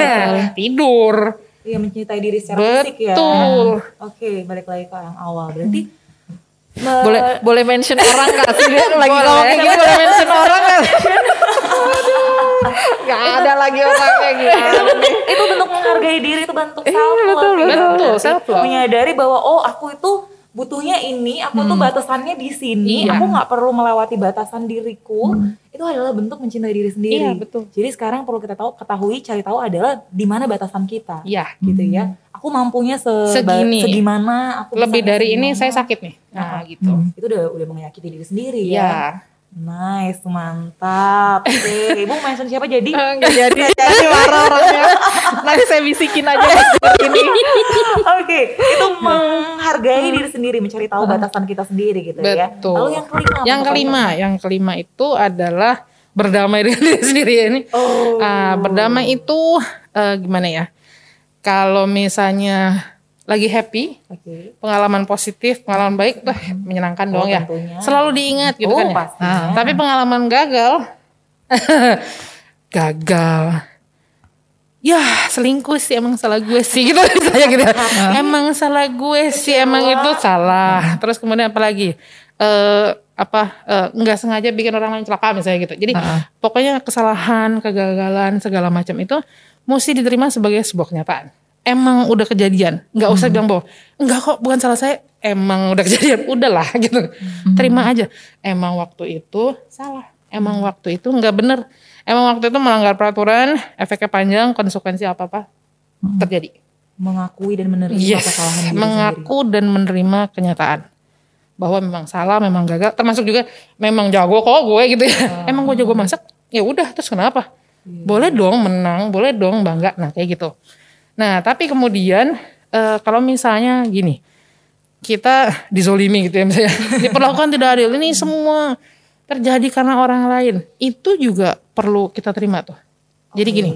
Tidur Iya mencintai diri secara fisik ya. Betul. Oke, balik lagi ke yang awal. Berarti Boleh boleh mention orang gak sih? Lagi Boleh. ngomong kayak gitu boleh mention orang gak? Gak ada lagi orangnya gitu. itu bentuk menghargai diri itu bentuk self love. Iya, betul, betul. Betul, self love. Menyadari bahwa oh aku itu butuhnya ini, aku tuh batasannya di sini, Iya. aku nggak perlu melewati batasan diriku. Itu adalah bentuk mencintai diri sendiri. Iya, betul. Jadi sekarang perlu kita tahu, ketahui, cari tahu adalah di mana batasan kita. ya Gitu ya. Aku mampunya se Segini. segimana, aku lebih dari ini segimana. saya sakit nih nah gitu Itu udah udah menyakiti diri sendiri ya. ya Nice, mantap. Oke, Ibu mention siapa jadi? Gak jadi jadi marah orangnya. Nanti saya bisikin aja ini. Oke, itu menghargai diri sendiri, mencari tahu batasan kita sendiri gitu ya. Betul. Lalu yang kelima. apa yang kelima yang kelima itu adalah berdamai dengan diri sendiri ini Oh. Ah, berdamai itu eh, gimana ya kalau misalnya lagi happy Oke. pengalaman positif, pengalaman baik, wah menyenangkan dong ya. tentunya. Selalu diingat gitu Oh, kan ya. pastinya. Nah, tapi pengalaman gagal, gagal. Ya selingkuh sih emang salah gue sih gitu misalnya gitu. emang salah gue sih emang itu salah. Terus kemudian apa lagi? Eh apa eh, nggak sengaja bikin orang lain celaka misalnya gitu. Jadi pokoknya kesalahan, kegagalan segala macam itu mesti diterima sebagai sebuah kenyataan emang udah kejadian? Nggak usah bilang bahwa enggak kok bukan salah saya. Emang udah kejadian? Udahlah gitu. Terima aja. Emang waktu itu salah. Emang waktu itu nggak bener. Emang waktu itu melanggar peraturan efeknya panjang konsekuensi apa apa terjadi. Mengakui dan menerima yes. kesalahan mengaku dan menerima kenyataan. Bahwa memang salah memang gagal termasuk juga memang jago kok gue gitu ya. Emang gue jago masak? Ya udah terus kenapa? Boleh dong menang boleh dong bangga. Nah kayak gitu Nah, tapi kemudian eh, kalau misalnya gini, kita dizolimi gitu ya misalnya, diperlakukan tidak adil, ini semua terjadi karena orang lain, itu juga perlu kita terima tuh. Jadi gini,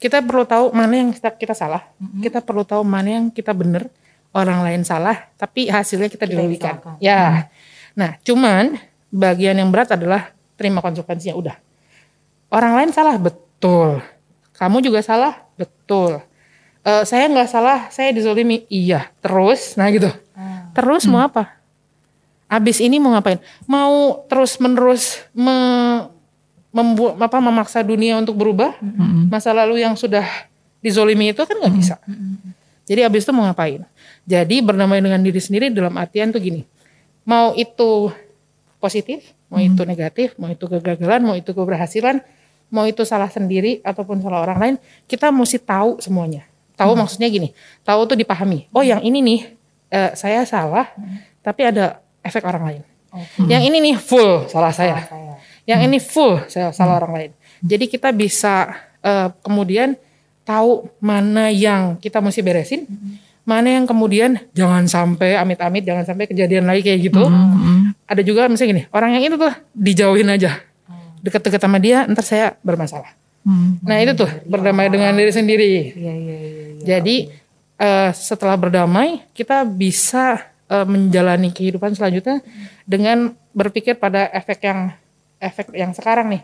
kita perlu tahu mana yang kita, kita salah, kita perlu tahu mana yang kita benar, orang lain salah, tapi hasilnya kita dirugikan. usahakan. Ya, nah cuman bagian yang berat adalah terima konsekuensinya udah. Orang lain salah betul, kamu juga salah betul Eh, saya nggak salah, saya dizolimi. Iya, terus, nah gitu. Terus mau apa? Abis ini mau ngapain? Mau terus menerus me, membu- apa, memaksa dunia untuk berubah? Masa lalu yang sudah dizolimi itu kan nggak bisa. Jadi abis itu mau ngapain? Jadi berdamai dengan diri sendiri dalam artian tuh gini. Mau itu positif, mau itu negatif, mau itu kegagalan, mau itu keberhasilan, mau itu salah sendiri ataupun salah orang lain, kita mesti tahu semuanya. Tahu maksudnya gini, tahu tuh dipahami. Oh yang ini nih eh, saya salah, tapi ada efek orang lain. Yang ini nih full salah saya. Yang ini full saya salah orang lain. Jadi kita bisa eh, kemudian tahu mana yang kita mesti beresin, mana yang kemudian jangan sampai amit-amit jangan sampai kejadian lagi kayak gitu. Ada juga misalnya gini, orang yang itu tuh dijauhin aja. Deket-deket sama dia, ntar saya bermasalah. Hmm. Nah itu tuh berdamai dengan diri sendiri. Iya iya iya. iya. Jadi eh, setelah berdamai kita bisa eh, menjalani kehidupan selanjutnya dengan berpikir pada efek yang efek yang sekarang nih,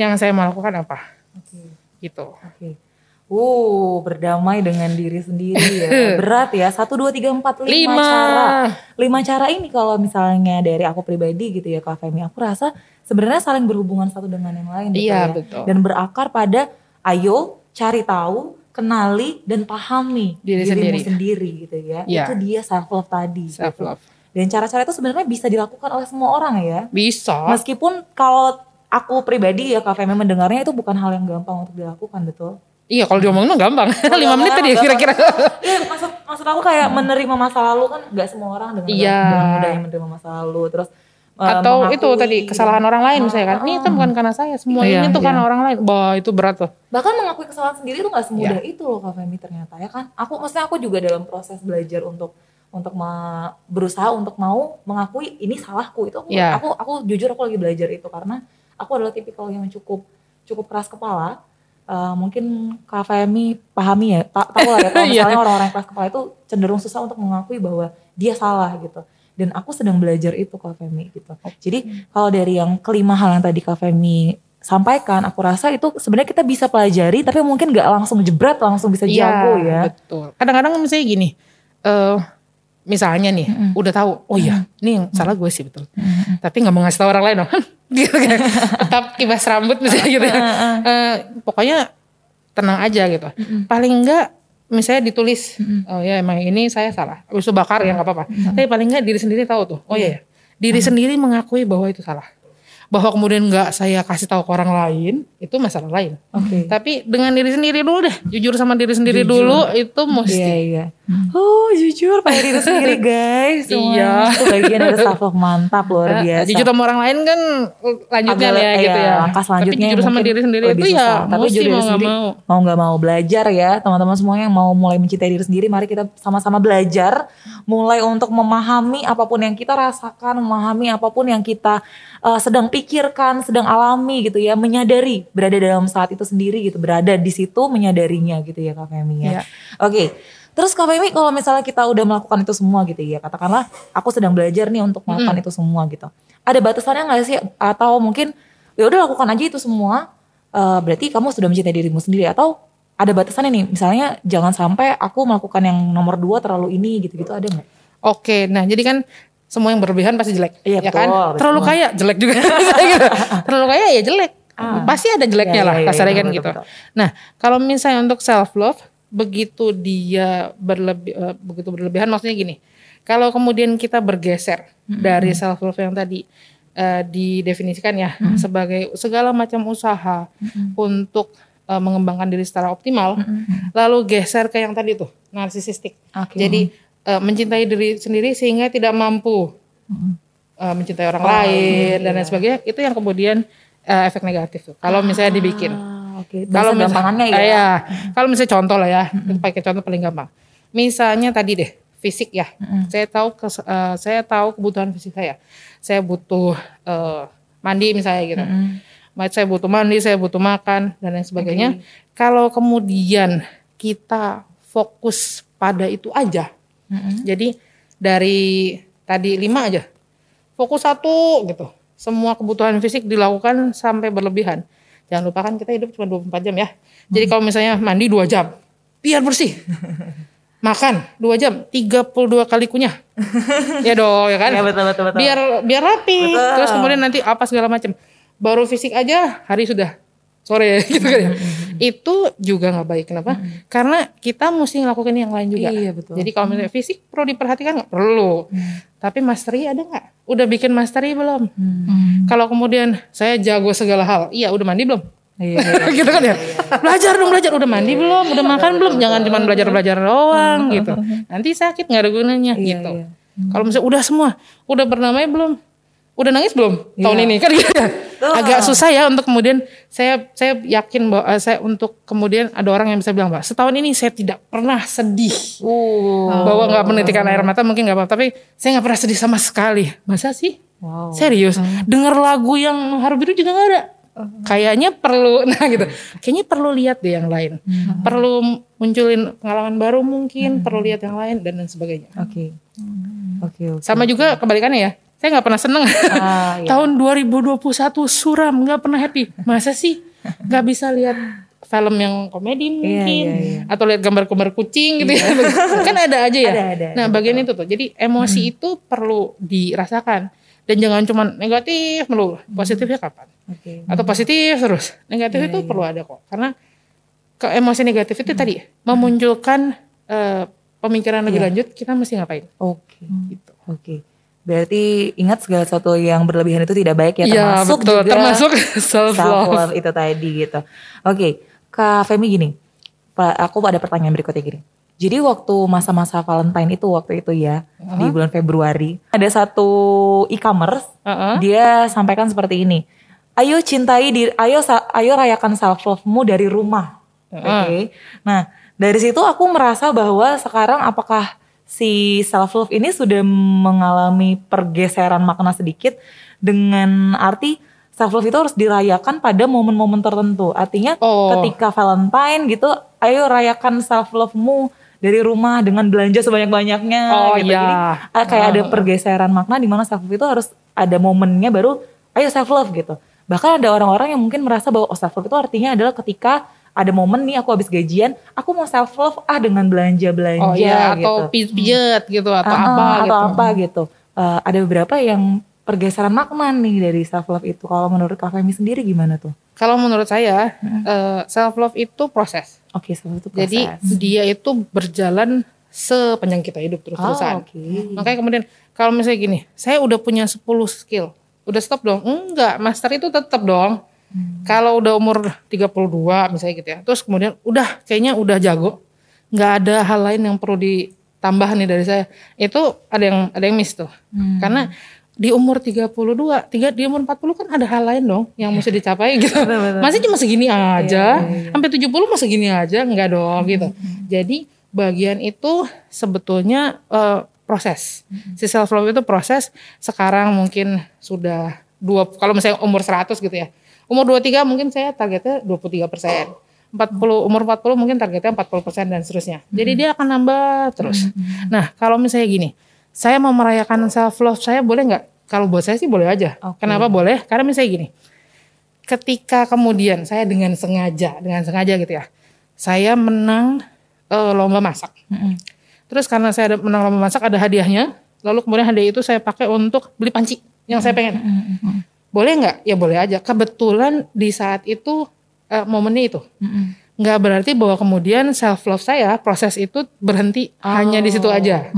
yang saya mau lakukan apa, Oke. gitu. Oke. Uh, berdamai dengan diri sendiri ya. Berat ya. Satu, dua, tiga, empat, lima, Lima. cara. Lima cara ini kalau misalnya dari aku pribadi gitu ya Kak Femi. Aku rasa sebenarnya saling berhubungan satu dengan yang lain gitu Iya, ya. betul. Dan berakar pada ayo cari tahu, kenali, dan pahami Diri dirimu sendiri. sendiri gitu ya. Iya. Itu dia self love tadi. Self love. Dan cara-cara itu sebenarnya bisa dilakukan oleh semua orang ya. Bisa. Meskipun kalau aku pribadi ya Kak Femi mendengarnya itu bukan hal yang gampang untuk dilakukan betul. Iya kalau diomongin mah gampang. Lima menit tadi Gampang. kira-kira. Iya maksud maksud aku kayak menerima masa lalu kan nggak semua orang dengan Iya. dengan mudahnya menerima masa lalu terus Atau mengakui itu tadi gitu. kesalahan orang lain Ah, misalnya kan. Ini itu bukan karena saya, semua Iya, ini tuh iya. karena orang lain. Bah itu berat tuh. bahkan mengakui kesalahan sendiri itu nggak Iya. semudah itu loh Kak Femi ternyata ya kan aku maksudnya aku juga dalam proses belajar untuk untuk me- berusaha untuk mau mengakui ini salahku itu aku Iya. aku aku jujur aku lagi belajar itu karena aku adalah tipikal yang cukup cukup keras kepala Eh, mungkin Kak Femi pahami ya ta- tahu lah ya kalau Iya. misalnya orang-orang yang keras kepala itu cenderung susah untuk mengakui bahwa dia salah gitu dan aku sedang belajar itu Kak Femi gitu jadi kalau dari yang kelima hal yang tadi Kak Femi sampaikan aku rasa itu sebenarnya kita bisa pelajari tapi mungkin nggak langsung jebret langsung bisa jago ya Betul. Kadang-kadang misalnya gini. eh misalnya nih, udah tahu, oh iya, ini yang salah gue sih betul. Tapi nggak mau ngasih tahu orang lain dong. gitu kan. Tetap kibas rambut misalnya gitu. ya. Eh, pokoknya tenang aja gitu. Paling enggak misalnya ditulis, oh ya emang ini saya salah. Habis itu bakar ya nggak apa-apa. Tapi paling enggak diri sendiri tahu tuh. Oh iya, ya. diri sendiri mengakui bahwa itu salah. Bahwa kemudian nggak saya kasih tahu ke orang lain, itu masalah lain. oke Tapi dengan diri sendiri dulu deh, jujur sama diri sendiri dulu itu mesti. Iya iya. Oh jujur pada diri sendiri guys. Semua. Iya. Itu bagian dari self love mantap luar biasa. Jujur sama orang lain kan lanjutnya Agak- ya iya, gitu ya. Langkah selanjutnya Tapi jujur sama diri sendiri itu ya susah. Tapi mesti jujur mau nggak sendiri, mau. mau nggak mau belajar ya teman-teman semua yang mau mulai mencintai diri sendiri mari kita sama-sama belajar mulai untuk memahami apa pun yang kita rasakan memahami apa pun yang kita uh, sedang pikirkan sedang alami gitu ya menyadari berada dalam saat itu sendiri gitu berada di situ menyadarinya gitu ya Kak Femi ya Iya. oke Terus Kak Femi kalau misalnya kita udah melakukan itu semua gitu ya, katakanlah aku sedang belajar nih untuk melakukan itu semua gitu. Ada batasannya nggak sih? Atau mungkin ya udah lakukan aja itu semua, eh, berarti kamu sudah mencintai dirimu sendiri atau ada batasannya nih, misalnya jangan sampai aku melakukan yang nomor dua terlalu ini gitu-gitu ada nggak? Oke, nah jadi kan semua yang berlebihan pasti jelek, Iya, ya betul, kan? betul. Terlalu kaya jelek juga, Gitu. terlalu kaya ya jelek. Pasti ada jeleknya Iya, lah, iya, iya, kasarnya kan betul, gitu. betul. Nah, kalau misalnya untuk self love, begitu dia berlebih, eh, begitu berlebihan, maksudnya gini. Kalau kemudian kita bergeser dari self love yang tadi eh, didefinisikan ya sebagai segala macam usaha untuk eh, mengembangkan diri secara optimal, lalu geser ke yang tadi tuh narsisistik. Oke. Jadi eh, mencintai diri sendiri sehingga tidak mampu eh, mencintai orang lain dan lain sebagainya, itu yang kemudian eh, efek negatif tuh. Kalau misalnya dibikin. Ah, Kalau gampangannya ya. misalnya, iya. kalau misalnya contoh lah ya, pakai contoh paling gampang. Misalnya tadi deh, fisik ya. Saya tahu eh, saya tahu kebutuhan fisik saya. Saya butuh eh, mandi misalnya gitu. Ma- Saya butuh mandi, saya butuh makan dan lain sebagainya. Kalau kemudian kita fokus pada itu aja. Jadi dari tadi lima aja. Fokus satu gitu. Semua kebutuhan fisik dilakukan sampai berlebihan. Jangan lupakan kita hidup cuma 24 jam ya. Jadi kalau misalnya mandi 2 jam, biar bersih. Makan 2 jam, 32 kali kunyah. ya dong, ya kan? Iya, betul, betul, betul. Biar biar rapi. Betul. Terus kemudian nanti apa segala macam. Baru fisik aja hari sudah sore gitu kan ya. Itu juga nggak baik. Kenapa? Karena kita mesti ngelakuin yang lain juga. Iya, betul. Jadi kalau misalnya fisik perlu diperhatikan nggak? Perlu. Tapi mastery ada nggak? Udah bikin mastery belum? Kalau kemudian saya jago segala hal, iya udah mandi belum? Iya, iya, iya. gitu kan ya. Belajar dong belajar, udah mandi belum? Udah makan belum? Jangan cuma belajar-belajar doang gitu. Nanti sakit nggak ada gunanya Iya, gitu. iya. Kalau misalnya udah semua, udah bernamai belum? Udah nangis belum tahun Iya. ini kan gitu ya. Agak susah ya untuk kemudian saya saya yakin bahwa eh, saya untuk kemudian ada orang yang bisa bilang, "Mbak, setahun ini saya tidak pernah sedih." Uh, Bahwa nggak menitikan air mata mungkin nggak apa, tapi saya nggak pernah sedih sama sekali. Masa sih? wow. Serius. Dengar lagu yang haru biru juga nggak ada. kayaknya perlu nah gitu kayaknya perlu lihat deh yang lain Hmm. perlu munculin pengalaman baru mungkin perlu lihat yang lain dan lain sebagainya Oke. Oke, oke. sama juga kebalikannya ya saya nggak pernah seneng. Ah, iya. tahun 2021 suram nggak pernah happy. Masa sih nggak bisa lihat film yang komedi mungkin? iya, iya. atau lihat gambar-gambar kucing gitu ya? Kan ada aja ya? Ada, ada, nah bagian itu tuh. Jadi emosi itu perlu dirasakan. Dan jangan cuma negatif melulu. Positifnya kapan? Oke. atau positif terus. Negatif Iya, itu perlu ada kok. Karena ke emosi negatif itu tadi memunculkan eh, pemikiran lebih Iya. lanjut kita mesti ngapain? Oke. gitu. Oke. Berarti ingat segala sesuatu yang berlebihan itu tidak baik ya Iya, termasuk betul. juga termasuk self self love love itu tadi gitu. Oke, Kak Femi gini. Aku ada pertanyaan berikutnya gini. Jadi waktu masa-masa Valentine itu waktu itu ya di bulan Februari ada satu e-commerce Heeh. dia sampaikan seperti ini. Ayo cintai diri, ayo ayo rayakan self love-mu dari rumah. Oke. Nah, dari situ aku merasa bahwa sekarang apakah si self love ini sudah mengalami pergeseran makna sedikit dengan arti self love itu harus dirayakan pada momen-momen tertentu. Artinya Oh. ketika Valentine gitu, ayo rayakan self love-mu dari rumah dengan belanja sebanyak-banyaknya Oh, gitu. iya. Jadi ah, kayak ada pergeseran makna di mana self love itu harus ada momennya baru ayo self love gitu. Bahkan ada orang-orang yang mungkin merasa bahwa oh, self love itu artinya adalah ketika ada momen nih aku habis gajian, aku mau self love ah dengan belanja-belanja Oh iya, atau gitu. pi- pijet gitu atau Ah, apa ah, gitu. atau apa gitu. Eh, ada beberapa yang pergeseran makna nih dari self love itu. Kalau menurut Kak Femi sendiri gimana tuh? Kalau menurut saya self love itu proses. Oke, self love itu proses. Jadi dia itu berjalan sepanjang kita hidup Oh, terus-terusan. oke. Makanya kemudian kalau misalnya gini, saya udah punya 10 skill. Udah stop dong? Enggak, master itu tetap dong. Hmm. Kalau udah umur 32 misalnya gitu ya. Terus kemudian udah kayaknya udah jago. nggak ada hal lain yang perlu ditambah nih dari saya. Itu ada yang ada yang miss tuh. Hmm. Karena di umur 32, tiga di umur 40 kan ada hal lain dong yang mesti dicapai gitu. Masih cuma segini aja. Sampai 70 masih segini aja, enggak dong gitu. Jadi bagian itu sebetulnya eh, proses. Si self love itu proses. Sekarang mungkin sudah dua kalau misalnya umur 100 gitu ya. Umur 23 mungkin saya targetnya 23 persen. 40 umur 40 mungkin targetnya 40 persen dan seterusnya. Jadi dia akan nambah terus. Nah kalau misalnya gini, saya mau merayakan self love saya boleh nggak? Kalau buat saya sih boleh aja. Oke. Kenapa boleh? Karena misalnya gini, ketika kemudian saya dengan sengaja, dengan sengaja gitu ya, saya menang eh, lomba masak. Terus karena saya ada menang lomba masak ada hadiahnya, lalu kemudian hadiah itu saya pakai untuk beli panci yang saya pengen. Boleh nggak? Ya boleh aja. Kebetulan di saat itu eh, momennya itu. Nggak berarti bahwa kemudian self love saya proses itu berhenti hanya di situ aja.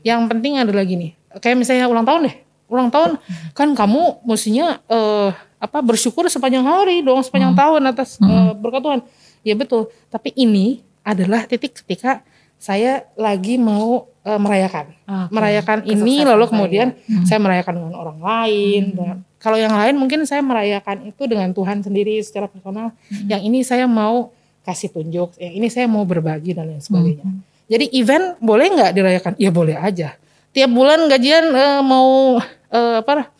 Yang penting adalah gini, kayak misalnya ulang tahun deh. Ulang tahun kan kamu mestinya eh, apa bersyukur sepanjang hari dong, sepanjang tahun atas eh, berkat Tuhan. Ya betul. Tapi ini adalah titik ketika saya lagi mau eh, merayakan, Oke. merayakan ini Kesuksesan lalu saya. kemudian saya merayakan dengan orang lain. dengan- kalau yang lain mungkin saya merayakan itu dengan Tuhan sendiri secara personal. Yang ini saya mau kasih tunjuk, yang ini saya mau berbagi dan lain sebagainya. Jadi event boleh nggak dirayakan? Ya boleh aja. Tiap bulan gajian eh, mau eh, apa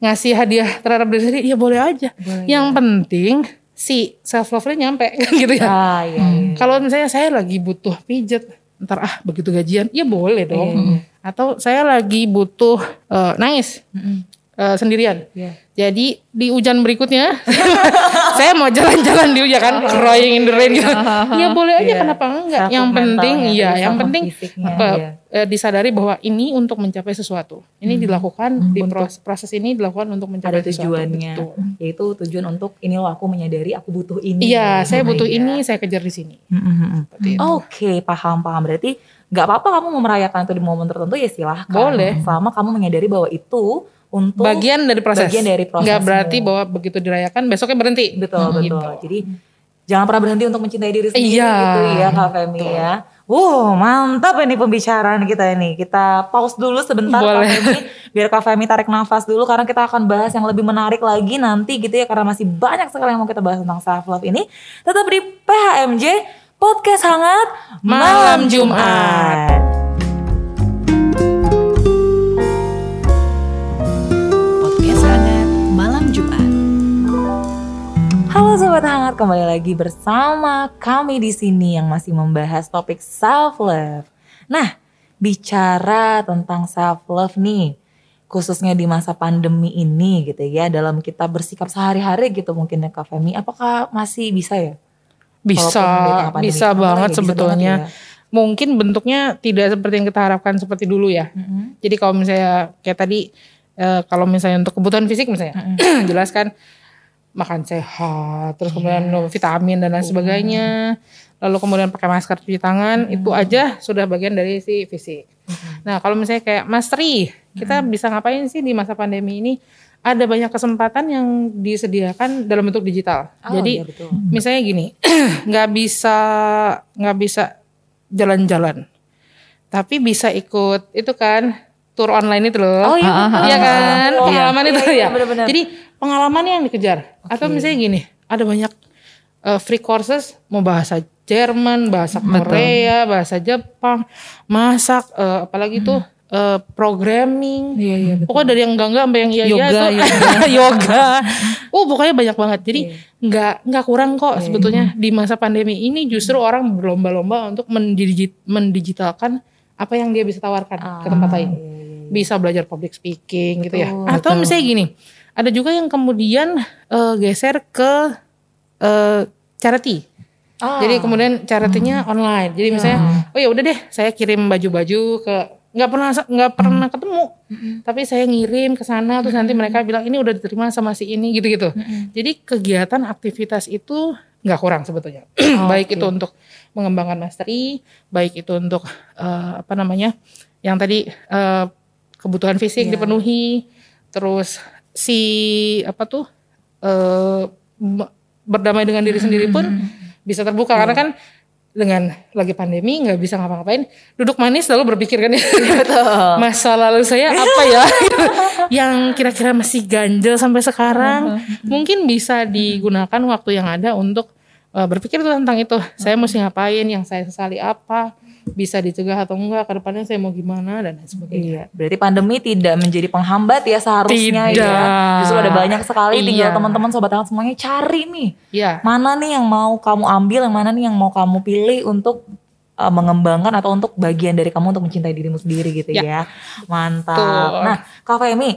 ngasih hadiah terhadap diri sendiri, ya boleh aja. yang penting si self love-nya nyampe kan gitu ya. Ah, iya, iya. Kalau misalnya saya lagi butuh pijet, ntar ah begitu gajian, ya boleh dong. Iya, Atau saya lagi butuh eh, nangis eh, sendirian. Iya. Jadi di hujan berikutnya saya mau jalan-jalan di hujan kan, crying in the rain gitu. Ya boleh aja Iya. kenapa enggak? Self Yang penting mentalnya, iya, yang penting fisiknya, apa, iya. eh, disadari bahwa ini untuk mencapai sesuatu. Ini dilakukan di Untuk- proses, proses ini dilakukan untuk mencapai ada sesuatu. tujuannya Betul. yaitu tujuan untuk ini loh aku menyadari aku butuh ini Iya, saya butuh Iya. ini, saya kejar di sini. Mm-mm. Seperti itu. Oke, paham paham. Berarti nggak apa-apa kamu mau merayakan itu di momen tertentu ya silahkan. Boleh. Selama kamu menyadari bahwa itu untuk bagian dari proses. bagian dari Nggak prosesmu. berarti bahwa begitu dirayakan besoknya berhenti. betul Gitu. betul. Jadi jangan pernah berhenti untuk mencintai diri sendiri Iya. gitu ya Kak Femi ya. Wow, mantap ini pembicaraan kita ini. Kita pause dulu sebentar Boleh. Kak Femi. Biar Kak Femi tarik nafas dulu karena kita akan bahas yang lebih menarik lagi nanti gitu ya. Karena masih banyak sekali yang mau kita bahas tentang self love ini. Tetap di PHMJ Podcast Hangat Malam Jumat. Podcast hangat malam Jumat. Sobat hangat, kembali lagi bersama kami di sini yang masih membahas topik self love. Nah, bicara tentang self love nih, khususnya di masa pandemi ini gitu ya, dalam kita bersikap sehari-hari gitu mungkin ya Kak Femi, apakah masih bisa ya? Bisa, pandemi bisa banget ya, bisa sebetulnya. banget Mungkin bentuknya tidak seperti yang kita harapkan seperti dulu ya. Mm-mm. Jadi kalau misalnya kayak tadi, eh, kalau misalnya untuk kebutuhan fisik misalnya, jelas kan makan sehat, terus kemudian minum vitamin dan lain sebagainya, lalu kemudian pakai masker cuci tangan, itu aja sudah bagian dari si fisik. Nah kalau misalnya kayak Mas Tri, kita bisa ngapain sih di masa pandemi ini? Ada banyak kesempatan yang disediakan dalam bentuk digital. Oh, Jadi iya, betul. misalnya gini, nggak bisa nggak bisa jalan-jalan, tapi bisa ikut itu kan tour online itu loh. Oh iya, betul. Iya kan, Oh, pengalaman iya, itu iya, ya. benar-benar. Jadi pengalaman yang dikejar. Atau misalnya gini, ada banyak uh, free courses mau bahasa Jerman, bahasa Korea, bahasa Jepang, masak, uh, apalagi tuh uh, programming. Iya, iya, betul. Pokoknya dari yang enggak enggak sampai yang iya iya Yoga, yoga. Oh, pokoknya banyak banget. Jadi enggak enggak kurang kok sebetulnya di masa pandemi ini justru orang berlomba-lomba untuk mendigit, mendigitalkan apa yang dia bisa tawarkan ke tempat lain. Bisa belajar public speaking gitu ya. Atau misalnya gini, ada juga yang kemudian eh, geser ke eh, charity. Ah. Jadi kemudian charity-nya online. Jadi misalnya, oh ya udah deh, saya kirim baju-baju ke nggak pernah nggak pernah ketemu, tapi saya ngirim ke sana terus nanti mereka bilang ini udah diterima sama si ini gitu-gitu. Jadi kegiatan aktivitas itu nggak kurang sebetulnya. baik itu untuk mengembangkan mastery, baik itu untuk eh, apa namanya, yang tadi eh, kebutuhan fisik dipenuhi, terus si apa tuh eh, be- berdamai dengan diri sendiri pun bisa terbuka. Karena kan dengan lagi pandemi nggak bisa ngapa-ngapain. Duduk manis lalu berpikir kan ya. Masa lalu saya apa ya? Yang kira-kira masih ganjel sampai sekarang mungkin bisa digunakan waktu yang ada untuk eh, berpikir tuh tentang itu. Saya mesti ngapain yang saya sesali apa bisa dicegah atau enggak ke depannya saya mau gimana dan lain sebagainya Iya, berarti pandemi tidak menjadi penghambat ya seharusnya ya. Tidak. Justru ada banyak sekali tinggal Iya. teman-teman sobat hangat semuanya cari nih. ya Mana nih yang mau kamu ambil, yang mana nih yang mau kamu pilih untuk uh, mengembangkan atau untuk bagian dari kamu untuk mencintai dirimu sendiri gitu ya. Ya. Mantap. Betul. Nah, Kak Femi,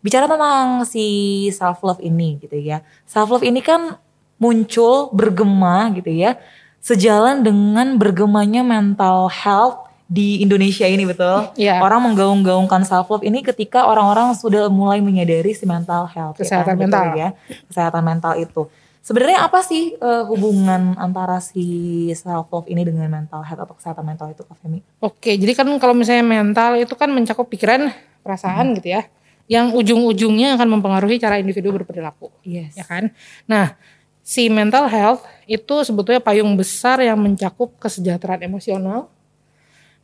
bicara tentang si self love ini gitu ya. Self love ini kan muncul bergema gitu ya. Sejalan dengan bergemanya mental health di Indonesia ini betul. Iya. Orang menggaung-gaungkan self love ini ketika orang-orang sudah mulai menyadari si mental health ya Kesehatan kan? Betul mental. ya. Kesehatan mental itu. Sebenarnya apa sih eh, hubungan antara si self love ini dengan mental health atau kesehatan mental itu Kak Femi? Oke, jadi kan kalau misalnya mental itu kan mencakup pikiran, perasaan gitu ya, yang ujung-ujungnya akan mempengaruhi cara individu berperilaku, Yes. ya kan? Nah, si mental health itu sebetulnya payung besar yang mencakup kesejahteraan emosional,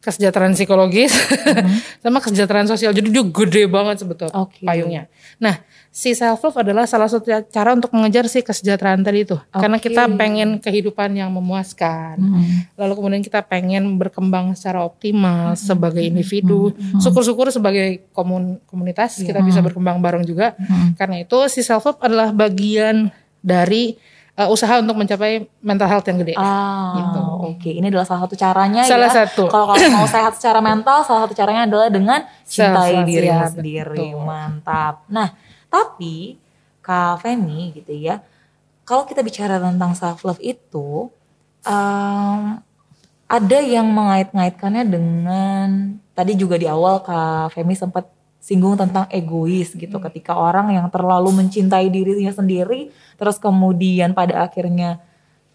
kesejahteraan psikologis, sama kesejahteraan sosial. Jadi dia gede banget sebetulnya Oke. payungnya. Nah, si self love adalah salah satu cara untuk mengejar si kesejahteraan tadi itu, karena kita pengen kehidupan yang memuaskan. Lalu kemudian kita pengen berkembang secara optimal sebagai individu. Syukur-syukur sebagai komun- komunitas kita bisa berkembang bareng juga. Karena itu si self love adalah bagian dari uh, usaha untuk mencapai mental health yang gede Ah, Gitu. oke. Ini adalah salah satu caranya Salah ya. satu. Kalau kamu mau sehat secara mental, salah satu caranya adalah dengan cintai diri sendiri. betul. Mantap. Nah, tapi Kak Femi gitu ya. Kalau kita bicara tentang self love itu, em, ada yang mengait-ngaitkannya dengan tadi juga di awal Kak Femi sempat singgung tentang egois gitu ketika orang yang terlalu mencintai dirinya sendiri terus kemudian pada akhirnya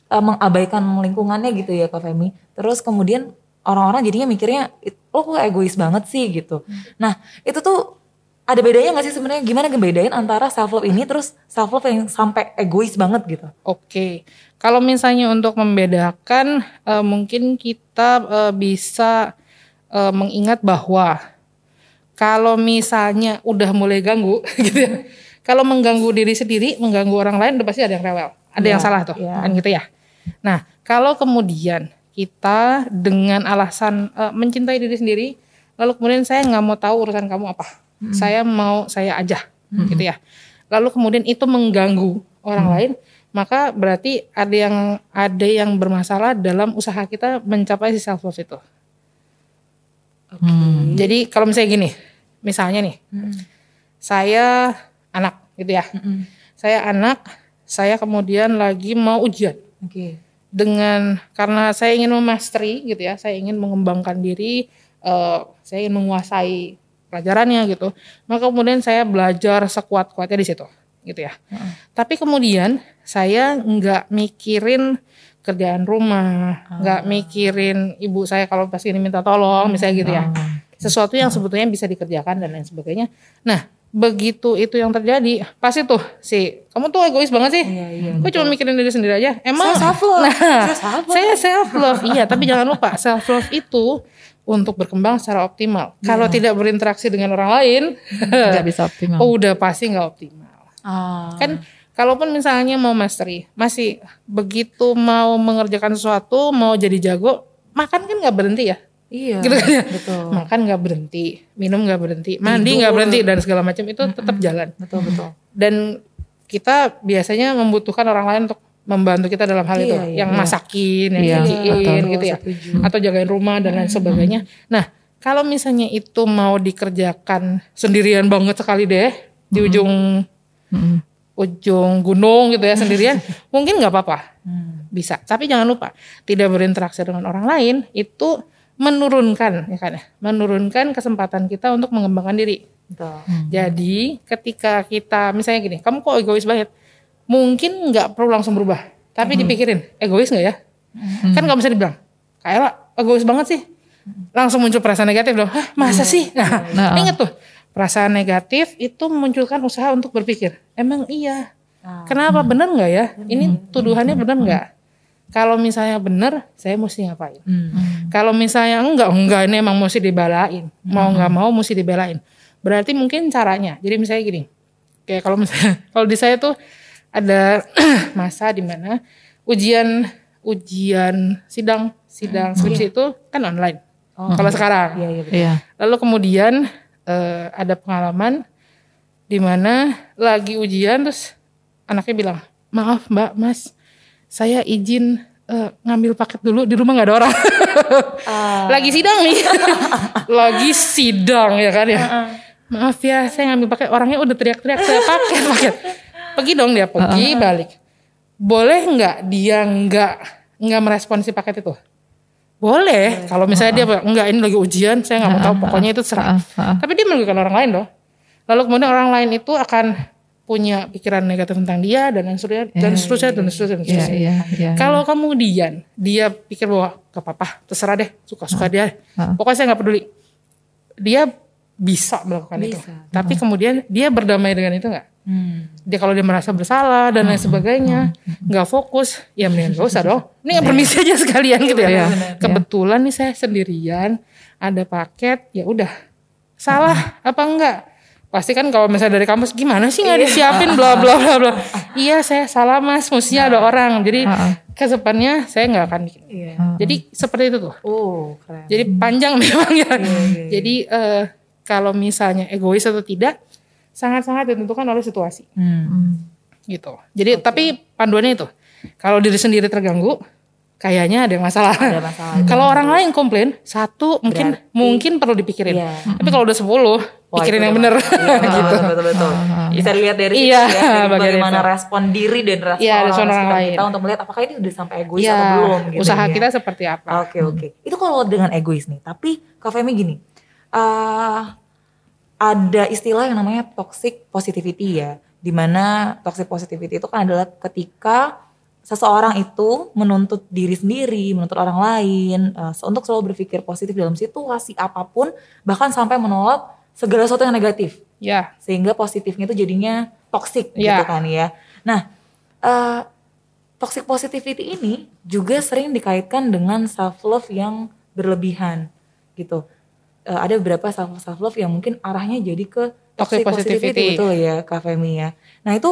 eh, mengabaikan lingkungannya gitu ya Kak Femi. Terus kemudian orang-orang jadinya mikirnya "It- lo kok egois banget sih gitu. Nah itu tuh ada bedanya gak sih sebenarnya gimana ngebedain antara self love ini terus self love yang sampai egois banget gitu? Oke, kalau misalnya untuk membedakan, eh, mungkin kita eh, bisa eh, mengingat bahwa kalau misalnya udah mulai ganggu, gitu ya, kalau mengganggu diri sendiri, mengganggu orang lain, udah pasti ada yang rewel, ada yang salah tuh, iya. kan gitu ya. Nah, kalau kemudian kita dengan alasan eh, mencintai diri sendiri, lalu kemudian saya nggak mau tahu urusan kamu apa, saya mau saya aja, gitu ya. Lalu kemudian itu mengganggu orang lain, maka berarti ada yang ada yang bermasalah dalam usaha kita mencapai si self love itu. Jadi kalau misalnya gini, misalnya nih, saya anak gitu ya, saya anak, saya kemudian lagi mau ujian. Oke. dengan karena saya ingin memastery gitu ya, saya ingin mengembangkan diri, eh, saya ingin menguasai pelajarannya gitu, maka kemudian saya belajar sekuat-kuatnya di situ, gitu ya. Tapi kemudian saya nggak mikirin kerjaan rumah, nggak mikirin ibu saya kalau pas ini minta tolong, misalnya gitu ya, sesuatu yang sebetulnya bisa dikerjakan dan lain sebagainya. Nah begitu itu yang terjadi, pasti tuh si kamu tuh egois banget sih, Iya, iya, Kok cuma mikirin diri sendiri aja? Emang Saya self love. Nah, Saya self love. saya self love. iya, tapi jangan lupa self love itu untuk berkembang secara optimal. Kalau tidak berinteraksi dengan orang lain, Nggak bisa optimal. oh, udah pasti nggak optimal. Ah. Kan kalaupun misalnya mau mastery, masih begitu mau mengerjakan sesuatu, mau jadi jago, makan kan nggak berhenti ya. Iya. Gitu kan ya. Betul. Makan nggak berhenti, minum nggak berhenti, mandi nggak berhenti dan segala macam itu tetap jalan Betul betul. dan kita biasanya membutuhkan orang lain untuk membantu kita dalam hal Iya, itu, iya. yang masakin, yang Iya, betul, gitu ya, setuju. atau jagain rumah dan lain sebagainya. Nah, kalau misalnya itu mau dikerjakan sendirian banget sekali deh di ujung Mm-mm. Ujung gunung gitu ya sendirian, mungkin nggak apa-apa, Hmm. bisa. Tapi jangan lupa tidak berinteraksi dengan orang lain itu menurunkan ya kan ya, menurunkan kesempatan kita untuk mengembangkan diri. Betul. Jadi ketika kita misalnya gini, kamu kok egois banget? Mungkin nggak perlu langsung berubah, tapi dipikirin egois nggak ya? Kan nggak bisa dibilang, kayak egois banget sih. Langsung muncul perasaan negatif dong. Hah, masa sih? Nah, Nah. ingat tuh, perasaan negatif itu memunculkan usaha untuk berpikir. Emang iya? Ah. Kenapa? Bener nggak ya? Ini tuduhannya bener nggak? Kalau misalnya bener, saya mesti ngapain? Hmm. Kalau misalnya enggak, enggak ini emang mesti dibelain. Mau nggak mau mesti dibelain. Berarti mungkin caranya. Jadi misalnya gini. Kayak kalau misalnya kalau di saya tuh ada masa di mana ujian ujian sidang sidang skripsi itu kan online. Kalau sekarang. Iya iya betul. Iya. Lalu kemudian eh, ada pengalaman di mana lagi ujian terus anaknya bilang, maaf mbak, mas, saya izin eh, ngambil paket dulu di rumah nggak ada orang. Ah. lagi sidang nih, lagi sidang ya kan ya. Maaf ya, saya ngambil paket orangnya udah teriak-teriak saya paket paket. Pergi dong dia pergi balik. Boleh nggak dia nggak nggak merespon si paket itu? Boleh. Kalau misalnya dia bilang, enggak ini lagi ujian, saya nggak mau tahu. Pokoknya itu serah. Ah, ah. Tapi dia merugikan orang lain loh. Lalu kemudian orang lain itu akan punya pikiran negatif tentang dia dan seterusnya dan seterusnya dan seterusnya. dan Iya, seterusnya. iya, iya. Kalau kemudian dia pikir bahwa gak apa-apa, terserah deh, suka-suka dia. Ah. Pokoknya saya nggak peduli. Dia bisa melakukan itu. Tapi kemudian dia berdamai dengan itu nggak? Hmm. Dia kalau dia merasa bersalah dan lain sebagainya, nggak fokus, ya mendingan gak usah dong. Ini permisi aja sekalian gitu ya. Iya, Kebetulan nih saya sendirian, ada paket, ya udah. Salah apa enggak? Pasti kan kalau misalnya dari kampus gimana sih nggak disiapin bla bla bla bla. Iya saya salah mas, mestinya ada orang. Jadi ke depannya saya nggak akan bikin. Iya. Jadi seperti itu tuh. Oh keren. Jadi panjang memang ya. Jadi eh, kalau misalnya egois atau tidak sangat-sangat ditentukan oleh situasi Hmm. gitu. Jadi tapi panduannya itu kalau diri sendiri terganggu kayaknya ada masalah. Ada masalah. kalau orang lain komplain satu mungkin mungkin perlu dipikirin. Iya. Tapi kalau udah 10 Wah, pikirin yang pasti. Iya, gitu. betul, betul, betul. Bisa dilihat dari Iya, ya, bagaimana itu. respon diri dan respon Iya, orang, respon orang lain. kita untuk melihat apakah ini udah sampai egois Iya, atau belum gitu usaha ya. kita seperti apa. Oke oke. Itu kalau dengan egois nih. Tapi Kak Femi gini, eh ada istilah yang namanya toxic positivity ya. Di mana toxic positivity itu kan adalah ketika seseorang itu menuntut diri sendiri, menuntut orang lain, eh, untuk selalu berpikir positif dalam situasi apa pun, bahkan sampai menolak segala sesuatu yang negatif Ya, sehingga positifnya itu jadinya toxic Iya. gitu kan ya. Nah, eh, toxic positivity ini juga sering dikaitkan dengan self love yang berlebihan gitu. Eh, ada beberapa self self love yang mungkin arahnya jadi ke Toxic toxic, positivity, positivity. betul ya Kak Femi ya. Nah itu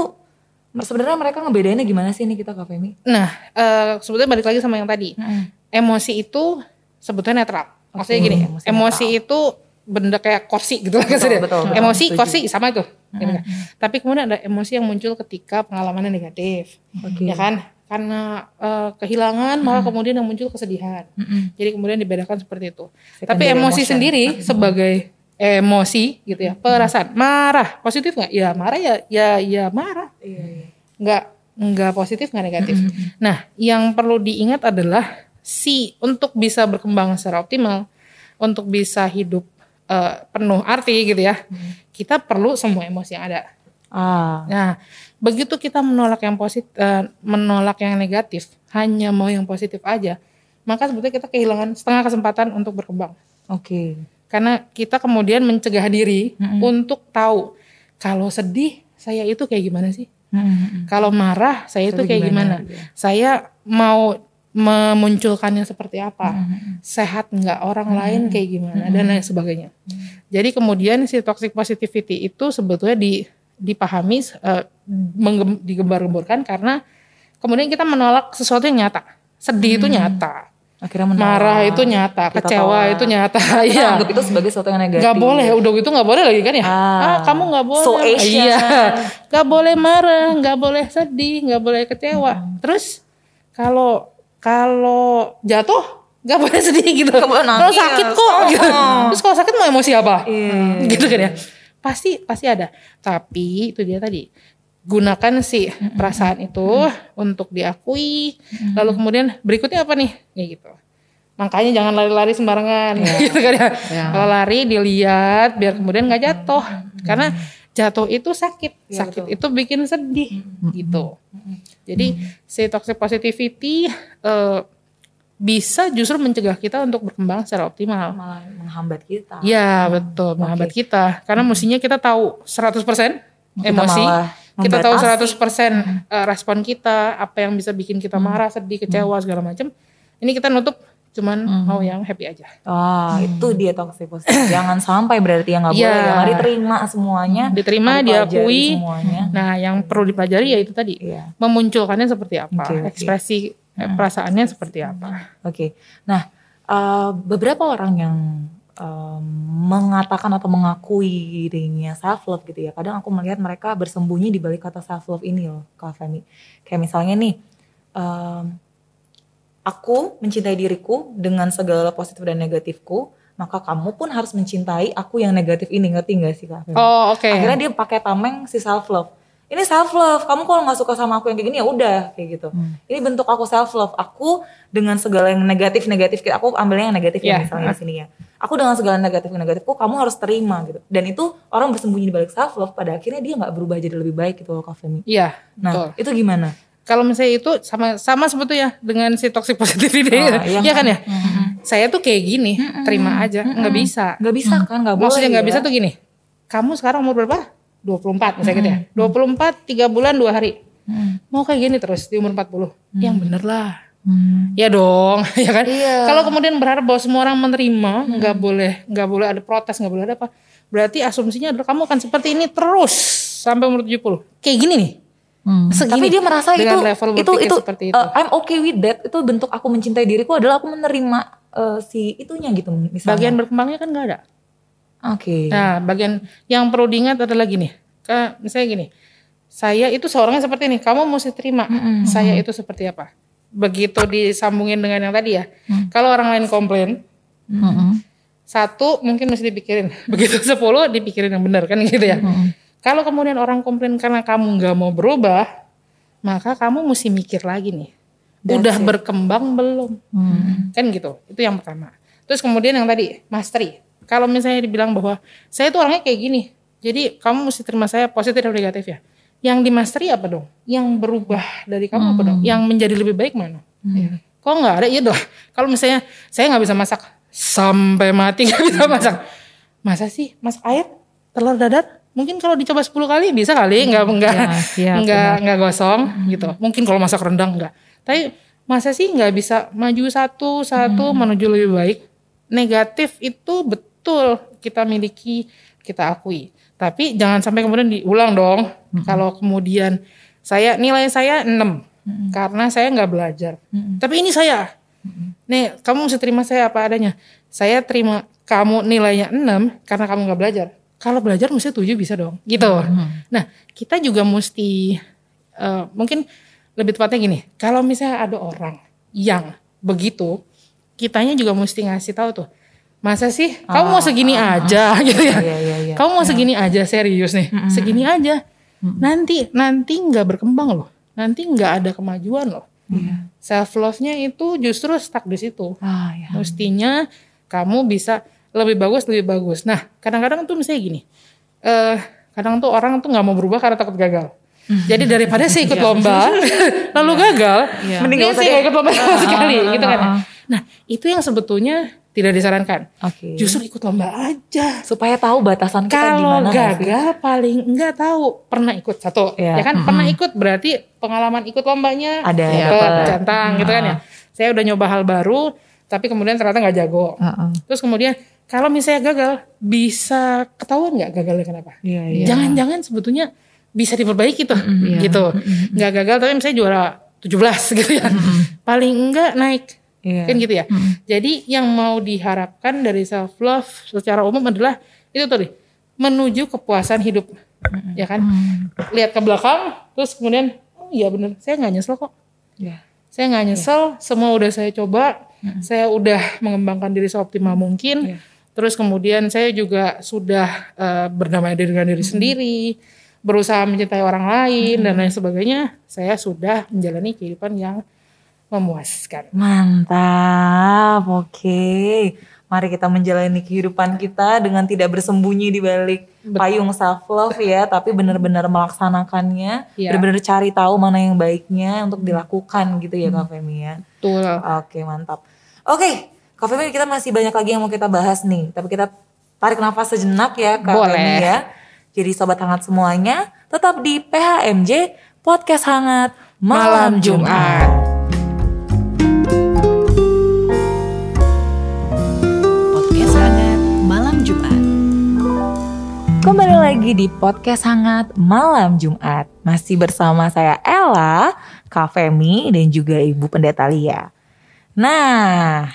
sebenarnya mereka ngebedainnya gimana sih nih kita Kak Femi? nah eh, sebetulnya balik lagi sama yang tadi. Mm-mm. Emosi itu sebetulnya netral. Maksudnya Oke, gini, emosi emosi, itu benda kayak kursi gitu lah Betul, betul, betul. Emosi, kursi sama itu. gitu kan. Tapi kemudian ada emosi yang muncul ketika pengalamannya negatif. Oke. Ya kan? Karena eh, kehilangan maka kemudian yang muncul kesedihan. Jadi kemudian dibedakan seperti itu. Tapi Secondary emosi emotion. sendiri sebagai emosi gitu ya, perasaan marah positif nggak? Ya marah ya ya ya marah. Nggak nggak positif nggak negatif. Nah, yang perlu diingat adalah si untuk bisa berkembang secara optimal, untuk bisa hidup eh, penuh arti gitu ya, kita perlu semua emosi yang ada. Ah, Nah, begitu kita menolak yang positif, menolak yang negatif, hanya mau yang positif aja, maka sebetulnya kita kehilangan setengah kesempatan untuk berkembang. oke. Karena kita kemudian mencegah diri untuk tahu kalau sedih saya itu kayak gimana sih? Mm-mm. Kalau marah saya itu kayak gimana, gimana? Saya mau memunculkannya seperti apa? Sehat nggak orang lain kayak gimana dan lain sebagainya. Jadi kemudian si toxic positivity itu sebetulnya di dipahami eh, menggem- digembar-gemborkan karena kemudian kita menolak sesuatu yang nyata. Sedih itu nyata, Akhirnya menolak. marah itu nyata, Kita kecewa tolak. itu nyata. Kita Iya. anggap itu sebagai sesuatu yang negatif. Gak boleh, udah gitu nggak boleh lagi kan ya? Ah. Ah, kamu nggak boleh. So Asian. Iya, nggak boleh marah, nggak boleh sedih, nggak boleh kecewa. Terus kalau kalau jatuh nggak boleh sedih gitu. Kalau sakit kok. gitu. Terus kalau sakit mau emosi apa? Iya. Gitu kan ya? Pasti pasti ada. Tapi itu dia tadi gunakan si perasaan itu untuk diakui. Lalu kemudian berikutnya apa nih? Kayak gitu. Makanya jangan lari-lari sembarangan gitu kan ya. Kalau lari dilihat biar kemudian nggak jatuh. Karena jatuh itu sakit. sakit itu bikin sedih gitu. Jadi si toxic positivity eh, bisa justru mencegah kita untuk berkembang secara optimal. Malah menghambat kita. Ya betul menghambat kita. Karena mestinya kita tahu 100% emosi. malah Kita tahu membatasi. 100% eh, respon kita, apa yang bisa bikin kita marah, sedih, kecewa segala macam. Ini kita nutup cuman mau yang happy aja. Ah, itu dia toxic positivity. Jangan sampai berarti yang nggak Iya. boleh, jangan diterima semuanya. Diterima, diakui. semuanya. Nah, yang perlu dipelajari ya itu tadi. Iya. Memunculkannya seperti apa, Oke, oke. ekspresi eh, perasaannya seperti apa. Oke. Nah, eh, beberapa orang yang em, mengatakan atau mengakui dirinya self love gitu ya. Kadang aku melihat mereka bersembunyi di balik kata self love ini loh, Kak Femi. Kayak misalnya nih, em, aku mencintai diriku dengan segala positif dan negatifku, maka kamu pun harus mencintai aku yang negatif ini, ngerti gak sih Kak Femi? Oh, oke. Akhirnya dia pakai tameng si self love. Ini self love. Kamu kalau nggak suka sama aku yang kayak gini ya udah kayak gitu. Ini bentuk aku self love. Aku dengan segala yang negatif negatif aku ambilnya yang negatif ya Iya. misalnya sini ya. Aku dengan segala negatif negatifku kamu harus terima gitu. Dan itu orang bersembunyi di balik self love pada akhirnya dia nggak berubah jadi lebih baik gitu loh Kak Femi. Iya, Nah betul. itu gimana? Kalau misalnya itu sama sama sebetulnya dengan si toxic positivity, Ah, iya iya kan ya? Saya tuh kayak gini, terima aja, nggak bisa. Nggak bisa kan? Nggak boleh. Maksudnya nggak ya. bisa tuh gini. Kamu sekarang umur berapa? 24 misalnya gitu ya. 24 3 bulan 2 hari. Mau kayak gini terus di umur 40. Yang bener lah. Ya dong, ya kan? Iya. Kalau kemudian berharap bahwa semua orang menerima, nggak boleh, nggak boleh ada protes, nggak boleh ada apa. Berarti asumsinya adalah kamu akan seperti ini terus sampai umur 70. Kayak gini nih. Segini. Tapi dia merasa itu level itu itu, seperti itu. uh, I'm okay with that. Itu bentuk aku mencintai diriku adalah aku menerima uh, si itunya gitu misalnya. Bagian berkembangnya kan nggak ada. Oke. Nah, bagian yang perlu diingat adalah gini. Ke, misalnya gini, saya itu seorangnya seperti ini, kamu mesti terima saya itu seperti apa. Begitu disambungin dengan yang tadi ya. Kalau orang lain komplain, satu mungkin mesti dipikirin. Begitu sepuluh dipikirin yang benar kan gitu ya. Kalau kemudian orang komplain karena kamu nggak mau berubah, maka kamu mesti mikir lagi nih. Udah berkembang belum? Kan gitu. Itu yang pertama. Terus kemudian yang tadi, mastery. Kalau misalnya dibilang bahwa saya tuh orangnya kayak gini. Jadi kamu mesti terima saya positif dan negatif ya. Yang di mastery apa dong? Yang berubah dari kamu apa dong? Yang menjadi lebih baik mana? Ya. Kok nggak ada? Iya dong. Kalau misalnya saya nggak bisa masak sampai mati nggak bisa masak. Masa sih masak air telur dadar? Mungkin kalau dicoba 10 kali bisa kali nggak nggak ya, nggak nggak gosong gitu. Mungkin kalau masak rendang nggak. Tapi masa sih nggak bisa maju satu satu menuju lebih baik? Negatif itu betul kita miliki, kita akui. Tapi jangan sampai kemudian diulang dong. Kalau kemudian saya nilai saya 6 karena saya nggak belajar. Tapi ini saya. Nih, kamu mesti terima saya apa adanya. saya terima kamu nilainya 6 karena kamu nggak belajar. Kalau belajar mesti 7 bisa dong. Gitu. Nah, kita juga mesti eh, mungkin lebih tepatnya gini, kalau misalnya ada orang yang begitu, kitanya juga mesti ngasih tahu tuh. Masa sih kamu mau segini aja gitu ya? Iya, iya, iya. Kamu mau segini aja serius nih, segini aja. Nanti nanti nggak berkembang loh, nanti nggak ada kemajuan loh. Self love-nya itu justru stuck di situ. Ah, ya. Mestinya kamu bisa lebih bagus lebih bagus. Nah kadang-kadang tuh misalnya gini, eh kadang tuh orang tuh nggak mau berubah karena takut gagal. Jadi daripada saya ikut lomba lalu gagal, Mending saya ikut lomba sama sekali, gitu kan? ah. Nah itu yang sebetulnya tidak disarankan. Oke. Justru ikut lomba aja. supaya tahu batasan kita Kalau gagal paling enggak tahu pernah ikut satu, Iya. ya kan? Pernah ikut berarti pengalaman ikut lombanya Ada, dapet. centang gitu kan ya. Saya udah nyoba hal baru, tapi kemudian ternyata nggak jago. Heeh. Terus kemudian kalau misalnya gagal, bisa ketahuan nggak gagalnya kenapa? Iya, iya. Jangan-jangan sebetulnya bisa diperbaiki tuh, gitu. Nggak gagal tapi misalnya juara 17 gitu ya. Paling enggak naik. Iya. Kan gitu ya. Jadi yang mau diharapkan dari self love secara umum adalah itu tadi menuju kepuasan hidup. Ya kan? Lihat ke belakang terus kemudian oh iya bener, saya nggak nyesel kok. Iya. Saya nggak nyesel, semua udah saya coba, saya udah mengembangkan diri seoptimal mungkin. Terus kemudian saya juga sudah eh, berdamai dengan diri sendiri, berusaha mencintai orang lain dan lain sebagainya. Saya sudah menjalani kehidupan yang memuaskan. Mantap, oke. Mari kita menjalani kehidupan kita dengan tidak bersembunyi di balik payung self love ya, tapi benar-benar melaksanakannya, Iya. benar-benar cari tahu mana yang baiknya untuk dilakukan gitu ya Kak Femi ya. Betul. Oke, mantap. Oke, Kak Femi kita masih banyak lagi yang mau kita bahas nih, tapi kita tarik nafas sejenak ya Kak Boleh. Femi ya. Jadi sobat hangat semuanya, tetap di PHMJ Podcast Hangat Malam, Jumat. Podcast lagi di podcast hangat malam Jumat. Masih bersama saya Ella, Kak Femi, dan juga Ibu Pendeta Lia. Nah,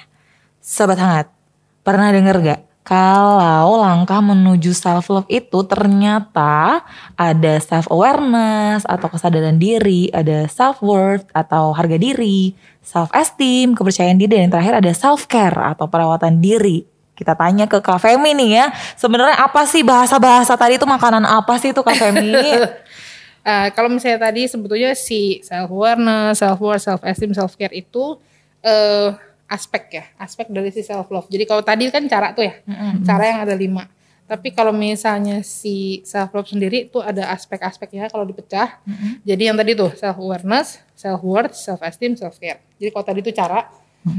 Sobat Hangat, pernah denger gak? Kalau langkah menuju self love itu ternyata ada self awareness atau kesadaran diri, ada self worth atau harga diri, self esteem, kepercayaan diri dan yang terakhir ada self care atau perawatan diri. Kita tanya ke Kak Femi nih ya, sebenarnya apa sih bahasa-bahasa tadi itu makanan apa sih itu Kak Femi? Eh, kalau misalnya tadi sebetulnya si self awareness, self worth, self esteem, self care itu eh aspek ya, aspek dari si self love. Jadi kalau tadi kan cara tuh ya, cara yang ada lima. Tapi kalau misalnya si self love sendiri itu ada aspek-aspeknya kalau dipecah. Jadi yang tadi tuh self awareness, self worth, self esteem, self care. Jadi kalau tadi itu cara,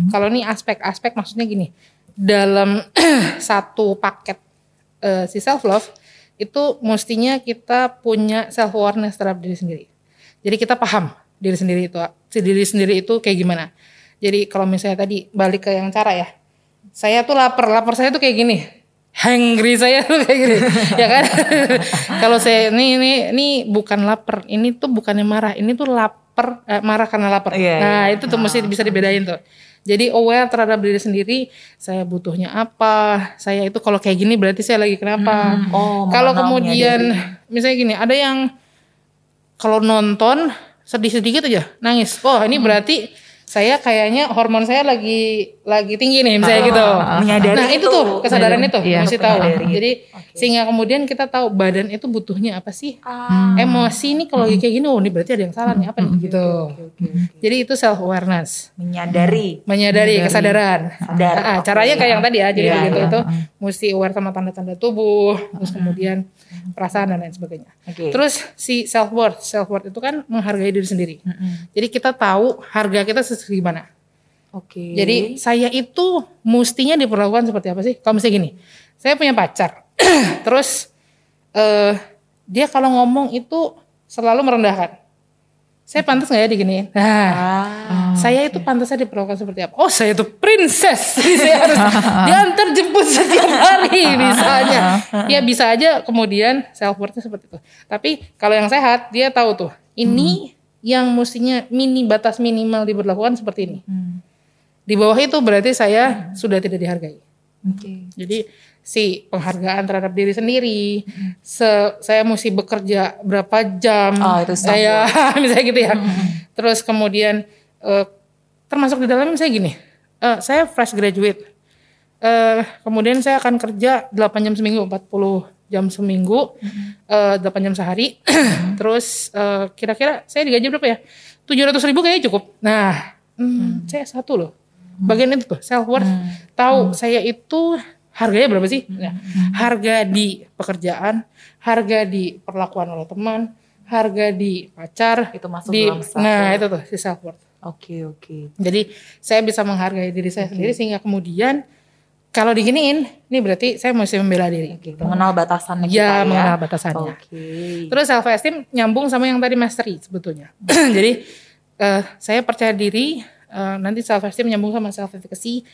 kalau ini aspek-aspek maksudnya gini, dalam satu paket eh, si self love itu mestinya kita punya self awareness terhadap diri sendiri. Jadi kita paham diri sendiri itu, si diri sendiri itu kayak gimana. Jadi kalau misalnya tadi balik ke yang cara ya, saya tuh lapar, lapar saya tuh kayak gini, hungry saya tuh kayak gini, ya kan? kalau saya ini ini ini bukan lapar, ini tuh bukannya marah, ini tuh lapar, eh, marah karena lapar. Iya, nah iya. itu tuh mesti bisa dibedain tuh. Jadi aware terhadap diri sendiri, saya butuhnya apa, saya itu kalau kayak gini berarti saya lagi kenapa. Oh, kalau mengenalnya kemudian dari- misalnya gini, ada yang kalau nonton sedih sedikit aja nangis. Oh ini berarti saya kayaknya hormon saya lagi lagi tinggi nih misalnya gitu. menyadari nah itu, itu. tuh kesadaran itu Iya, mesti tahu. Jadi sehingga kemudian kita tahu badan itu butuhnya apa sih. Ah, Emosi nih kalau lagi kayak gini, oh ini berarti ada yang salah nih apa nih gitu. Jadi itu self awareness, menyadari. menyadari kesadaran. Sadar. Ah, caranya kayak yang tadi ya, jadi Iya, begitu iya. itu mesti aware sama tanda-tanda tubuh, terus kemudian perasaan dan lain sebagainya. Oke. Terus si self worth, self worth itu kan menghargai diri sendiri. Jadi kita tahu harga kita segimana. Oke. Jadi saya itu mestinya diperlakukan seperti apa sih? Kalau misalnya gini, saya punya pacar, terus eh dia kalau ngomong itu selalu merendahkan. Saya pantas nggak ya diginiin? Nah, Ah, saya itu pantasnya diperlakukan seperti apa? Oh, saya itu princess. Jadi saya harus diantar jemput setiap hari misalnya. Ya bisa aja kemudian self worthnya seperti itu. Tapi kalau yang sehat dia tahu tuh, ini yang mestinya mini batas minimal diberlakukan seperti ini. Di bawah itu berarti saya sudah tidak dihargai. Oke. Jadi si penghargaan terhadap diri sendiri, se- saya mesti bekerja berapa jam, Oh, itu saya misalnya gitu ya. Terus kemudian eh, termasuk di dalamnya misalnya gini, eh, saya fresh graduate, eh, kemudian saya akan kerja 8 jam seminggu, 40 jam seminggu, eh, 8 jam sehari, terus eh, kira-kira saya digaji berapa ya? 700 ribu kayaknya cukup. Nah, hmm, saya satu loh. Bagian itu tuh self worth tahu saya itu harganya berapa sih? Nah, harga di pekerjaan harga di perlakuan oleh teman harga di pacar Itu masuk di dalam self nah worth. itu tuh si self worth Oke, oke. jadi saya bisa menghargai diri saya sendiri sehingga kemudian kalau diginiin ini berarti saya mesti membela diri Oke, mengenal batasannya kita ya ya. mengenal batasannya Oke. Terus self esteem nyambung sama yang tadi mastery sebetulnya. Jadi eh, saya percaya diri eh, nanti self esteem nyambung sama self efficacy.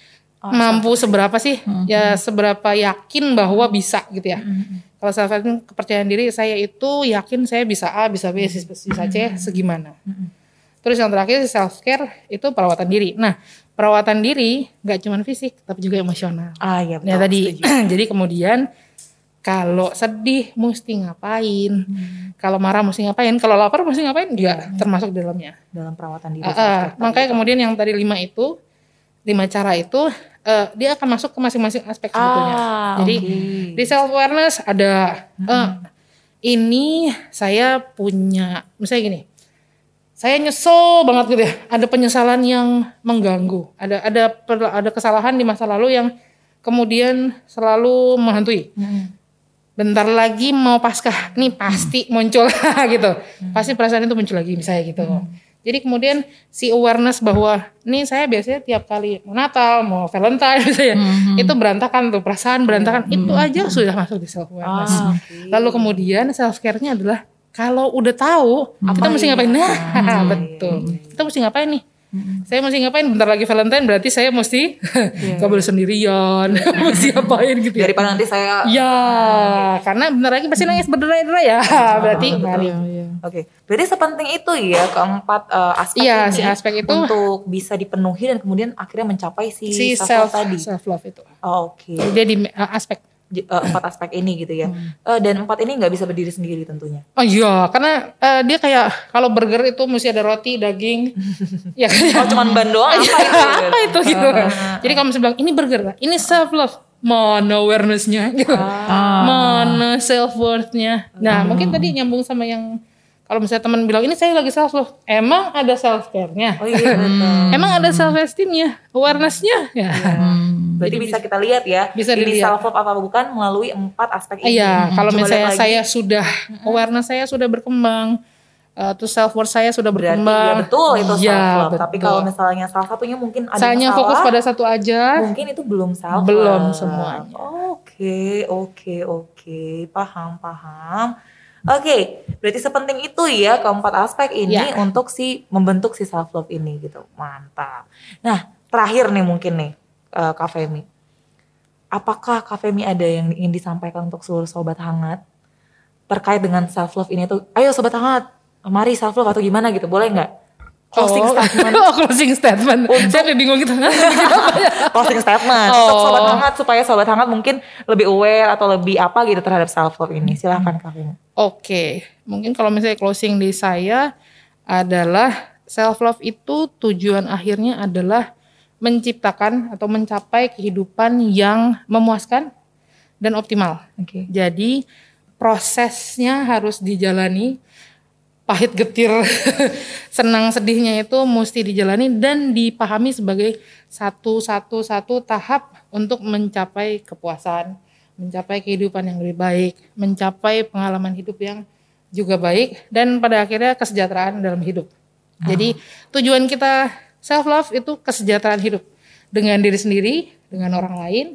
mampu seberapa sih? Ya seberapa yakin bahwa bisa gitu ya. Kalau self esteem kepercayaan diri saya itu yakin saya bisa A, bisa B, bisa C, segimana. Terus yang terakhir self care itu perawatan diri. Nah, perawatan diri nggak cuma fisik tapi juga emosional. Ah, iya betul. Ya tadi, jadi kemudian kalau sedih mesti ngapain, Hmm. kalau marah mesti ngapain, kalau lapar mesti ngapain juga termasuk di dalamnya. Dalam perawatan diri. Self-care tadi. makanya kemudian yang tadi lima itu, lima cara itu, eh, dia akan masuk ke masing-masing aspek sebetulnya. Ah, Jadi oke. di self awareness ada, eh, ini saya punya, misalnya gini, saya nyesel banget gitu ya, ada penyesalan yang mengganggu, ada ada ada kesalahan di masa lalu yang kemudian selalu menghantui. Bentar lagi mau paskah, nih pasti muncul gitu, pasti perasaan itu muncul lagi misalnya gitu. Jadi kemudian si awareness bahwa nih saya biasanya tiap kali mau Natal, mau Valentine misalnya, itu berantakan tuh. Perasaan berantakan, itu aja sudah masuk di self awareness. Ah, oke. Lalu kemudian self care-nya adalah kalau udah tahu kita mesti ngapain. Nah, betul. Kita mesti ngapain nih? Saya mesti ngapain? Bentar lagi Valentine berarti saya mesti nggak boleh sendirian, mesti ngapain gitu ya. Daripada nanti saya Ya, karena bentar lagi pasti nangis berderai-derai ya. Berarti mari. Oke, berarti sepenting itu ya keempat eh, aspek Iya, ini si aspek itu. untuk bisa dipenuhi dan kemudian akhirnya mencapai si, si self, self tadi. self love itu. Oh, Oke, Dia di uh, aspek. Eh, empat aspek ini gitu ya. Hmm. Eh, dan empat ini nggak bisa berdiri sendiri tentunya. Oh iya, karena eh, dia kayak kalau burger itu mesti ada roti, daging. ya kan? Oh, cuman ban doang apa itu? apa itu gitu. Jadi kalau misalnya bilang ini burger, ini self love, mana awareness-nya gitu. Mana self worth-nya. Nah, mungkin tadi nyambung sama yang kalau misalnya teman bilang ini saya lagi self love, emang ada self care-nya. Oh iya betul. Emang ada self esteem-nya, awareness-nya. Ya. Berarti bisa kita lihat ya. Bisa ini dilihat. self love apa bukan melalui empat aspek ini. Iya, kalau Coba misalnya saya sudah awareness saya sudah berkembang, eh, terus self worth saya sudah berarti berkembang. ya betul itu Iya, self love. Tapi betul. kalau misalnya salah satunya mungkin ada Misalnya masalah, fokus pada satu aja, mungkin itu belum self love. Belum semuanya. Oke, oke, oke. Paham, paham. Oke, berarti sepenting itu ya keempat aspek ini Ya. untuk si membentuk si self love ini gitu. Mantap. Nah, terakhir nih mungkin nih eh, Kak Femi. Apakah Kak Femi ada yang ingin disampaikan untuk seluruh sobat hangat terkait dengan self love ini tuh? Ayo sobat hangat, mari self love atau gimana gitu, boleh nggak? Closing oh, statement. oh, closing statement. Saya lebih bingung gitu. closing statement Oh. untuk sobat hangat supaya sobat hangat mungkin lebih aware atau lebih apa gitu terhadap self love ini silahkan Kak Femi. Oke, mungkin kalau misalnya closing di saya adalah self love itu tujuan akhirnya adalah menciptakan atau mencapai kehidupan yang memuaskan dan optimal. Oke. Jadi prosesnya harus dijalani pahit getir senang sedihnya itu mesti dijalani dan dipahami sebagai satu satu satu tahap untuk mencapai kepuasan, mencapai kehidupan yang lebih baik, mencapai pengalaman hidup yang juga baik dan pada akhirnya kesejahteraan dalam hidup. Jadi tujuan kita self love itu kesejahteraan hidup dengan diri sendiri, dengan orang lain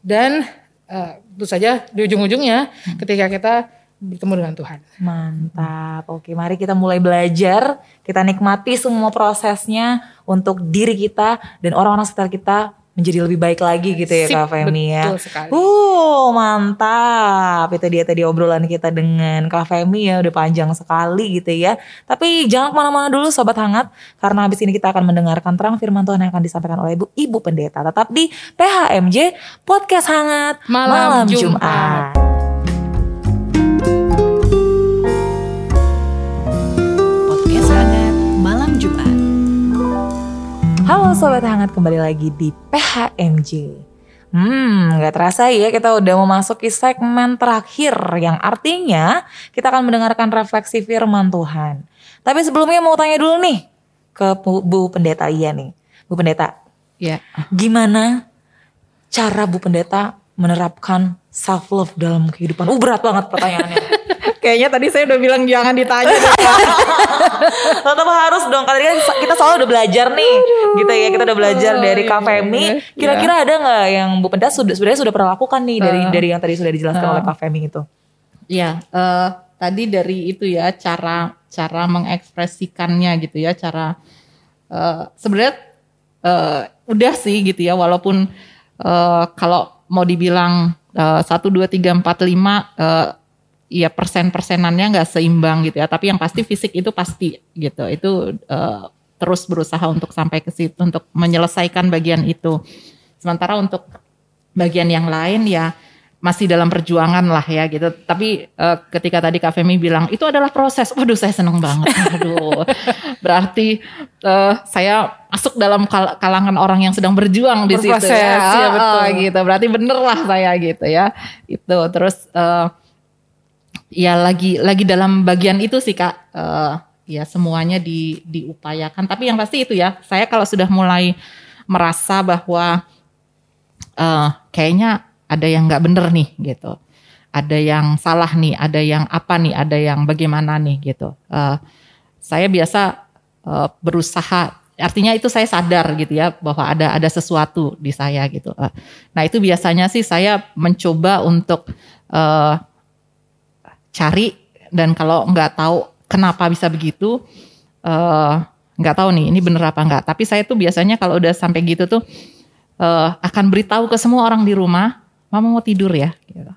dan eh, tentu saja di ujung-ujungnya ketika kita bertemu dengan Tuhan. Mantap. Oke, mari kita mulai belajar. Kita nikmati semua prosesnya untuk diri kita dan orang-orang sekitar kita menjadi lebih baik lagi gitu ya Sip, Kak Femi ya. betul sekali. Uh, mantap. Itu dia tadi obrolan kita dengan Kak Femi ya udah panjang sekali gitu ya. Tapi jangan ke mana-mana dulu Sobat Hangat. Karena habis ini kita akan mendengarkan terang firman Tuhan yang akan disampaikan oleh Ibu, Ibu Pendeta. Tetap di PHMJ Podcast Hangat Malam Jumat. Jumat. Halo Sobat Hangat kembali lagi di PHMJ. Hmm, nggak terasa ya kita udah memasuki segmen terakhir yang artinya kita akan mendengarkan refleksi firman Tuhan. Tapi sebelumnya mau tanya dulu nih ke Bu, Bu Pendeta iya nih. Bu Pendeta, Ya. gimana cara Bu Pendeta menerapkan self love dalam kehidupan? Uh berat banget pertanyaannya. Kayaknya tadi saya udah bilang jangan ditanya. Tetap harus dong. Karena kan kita selalu udah belajar nih. Gitu ya kita udah belajar dari Kak Femi. kira-kira ada nggak yang Bu Pendeta sudah sebenarnya sudah pernah lakukan nih dari dari yang tadi sudah dijelaskan oleh Kak Femi itu? Ya, eh, tadi dari itu ya cara cara mengekspresikannya gitu ya, cara eh, sebenarnya eh, udah sih gitu ya, walaupun eh, kalau mau dibilang satu dua tiga empat lima eh, ya persen persenannya nggak seimbang gitu ya, tapi yang pasti fisik itu pasti gitu, itu eh, terus berusaha untuk sampai ke situ untuk menyelesaikan bagian itu. Sementara untuk bagian yang lain ya masih dalam perjuangan lah ya gitu. Tapi eh, ketika tadi Kak Femi bilang itu adalah proses, waduh saya seneng banget. Waduh, berarti eh, saya masuk dalam kal- kalangan orang yang sedang berjuang di situ ya. ya, betul. Ah, gitu. Berarti bener lah saya gitu ya. Itu terus eh, ya lagi lagi dalam bagian itu sih Kak. Eh, ya semuanya di diupayakan. Tapi yang pasti itu ya, saya kalau sudah mulai merasa bahwa eh kayaknya ada yang nggak bener nih gitu. Ada yang salah nih, ada yang apa nih, ada yang bagaimana nih gitu. Eh, saya biasa eh, berusaha, artinya itu saya sadar gitu ya bahwa ada ada sesuatu di saya gitu. Eh, nah itu biasanya sih saya mencoba untuk eh, cari dan kalau nggak tahu kenapa bisa begitu, eh, nggak tahu nih ini bener apa nggak. Tapi saya tuh biasanya kalau udah sampai gitu tuh eh, akan beritahu ke semua orang di rumah, mama mau tidur ya. Gitu.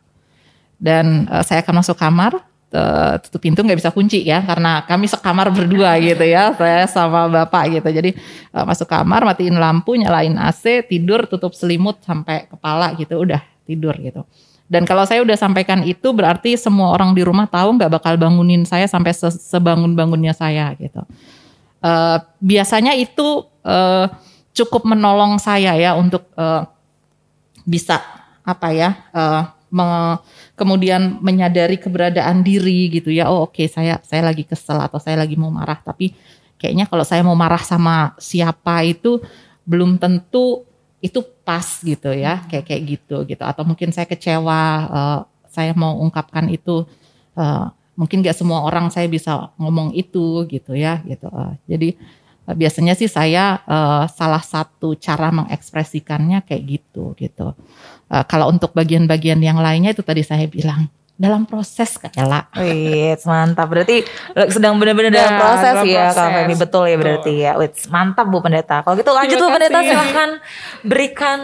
Dan eh, saya akan masuk kamar, eh, tutup pintu nggak bisa kunci ya, karena kami sekamar berdua gitu ya, saya sama bapak gitu. Jadi eh, masuk kamar, matiin lampu, nyalain AC, tidur, tutup selimut sampai kepala gitu, udah tidur gitu. Dan kalau saya udah sampaikan itu berarti semua orang di rumah tahu nggak bakal bangunin saya sampai se- sebangun-bangunnya saya gitu. Eh, biasanya itu eh, cukup menolong saya ya untuk eh, bisa apa ya eh, me- kemudian menyadari keberadaan diri gitu ya. Oh oke saya saya lagi kesel atau saya lagi mau marah. Tapi kayaknya kalau saya mau marah sama siapa itu belum tentu itu pas gitu ya kayak kayak gitu gitu. Atau mungkin saya kecewa eh, saya mau ungkapkan itu eh, mungkin gak semua orang saya bisa ngomong itu gitu ya gitu. Eh, jadi eh, biasanya sih saya eh, salah satu cara mengekspresikannya kayak gitu gitu Eh, kalau untuk bagian-bagian yang lainnya itu tadi saya bilang dalam proses Kak Ella Wih, mantap. Berarti sedang benar-benar dalam Ya, proses dalam ya Kak proses. Femi. Betul ya berarti ya. Wih, mantap Bu Pendeta. Kalau gitu lanjut Bu Pendeta silahkan berikan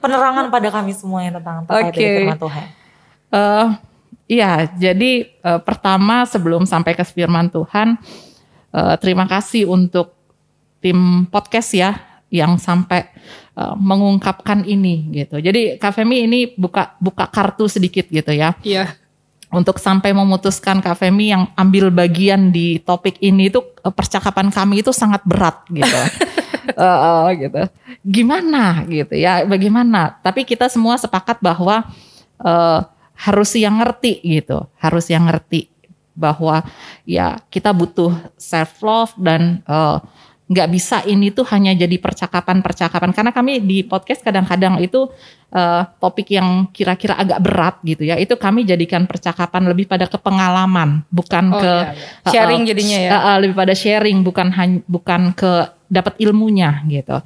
penerangan pada kami semua yang tentang terkait dari firman Tuhan. Eh, Iya, jadi eh, pertama sebelum sampai ke firman Tuhan, eh, terima kasih untuk tim podcast ya yang sampai eh, mengungkapkan ini gitu. Jadi Kak Femi ini buka buka kartu sedikit gitu ya Iya. untuk sampai memutuskan Kak Femi yang ambil bagian di topik ini itu eh, percakapan kami itu sangat berat gitu. Eh, gitu. Gimana gitu ya, bagaimana? Tapi kita semua sepakat bahwa eh, harus yang ngerti gitu, harus yang ngerti bahwa ya kita butuh self love dan eh, nggak bisa ini tuh hanya jadi percakapan-percakapan karena kami di podcast kadang-kadang itu eh, topik yang kira-kira agak berat gitu ya itu kami jadikan percakapan lebih pada ke pengalaman bukan Oh, ke iya, iya. Sharing eh, jadinya ya. eh, eh, lebih pada sharing bukan hanya bukan ke dapat ilmunya gitu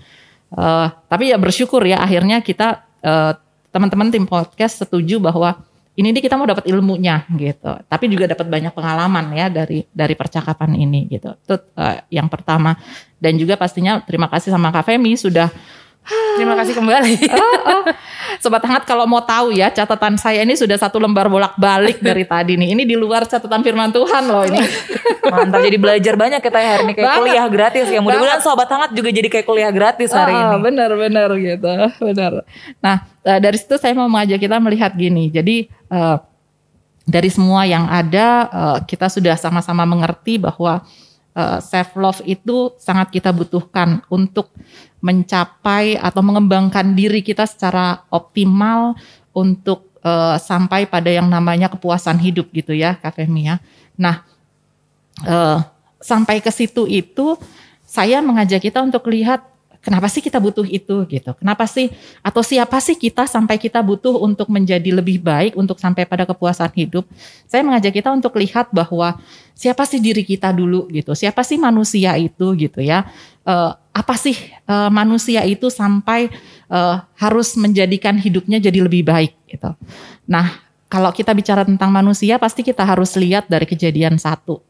Eh, tapi ya bersyukur ya akhirnya kita eh, teman-teman tim podcast setuju bahwa ini nih kita mau dapat ilmunya gitu. Tapi juga dapat banyak pengalaman ya dari dari percakapan ini gitu. Itu eh, yang pertama. Dan juga pastinya terima kasih sama Kak Femi sudah Terima kasih kembali. Sobat hangat kalau mau tahu ya catatan saya ini sudah satu lembar bolak-balik dari tadi nih. Ini di luar catatan firman Tuhan loh ini. Mantap jadi belajar banyak kita hari ini kayak Banget. kuliah gratis ya. Mudah-mudahan sobat hangat juga jadi kayak kuliah gratis hari Ah, ini. Benar-benar gitu, benar. Nah eh, dari situ saya mau mengajak kita melihat gini. Jadi eh, dari semua yang ada eh, kita sudah sama-sama mengerti bahwa self love itu sangat kita butuhkan untuk mencapai atau mengembangkan diri kita secara optimal untuk eh, sampai pada yang namanya kepuasan hidup gitu ya Kak Femi ya. Nah eh, sampai ke situ itu saya mengajak kita untuk lihat kenapa sih kita butuh itu gitu. Kenapa sih atau siapa sih kita sampai kita butuh untuk menjadi lebih baik untuk sampai pada kepuasan hidup. Saya mengajak kita untuk lihat bahwa siapa sih diri kita dulu gitu. Siapa sih manusia itu gitu ya. Eh, apa sih eh, manusia itu sampai eh, harus menjadikan hidupnya jadi lebih baik gitu. Nah, kalau kita bicara tentang manusia pasti kita harus lihat dari kejadian satu.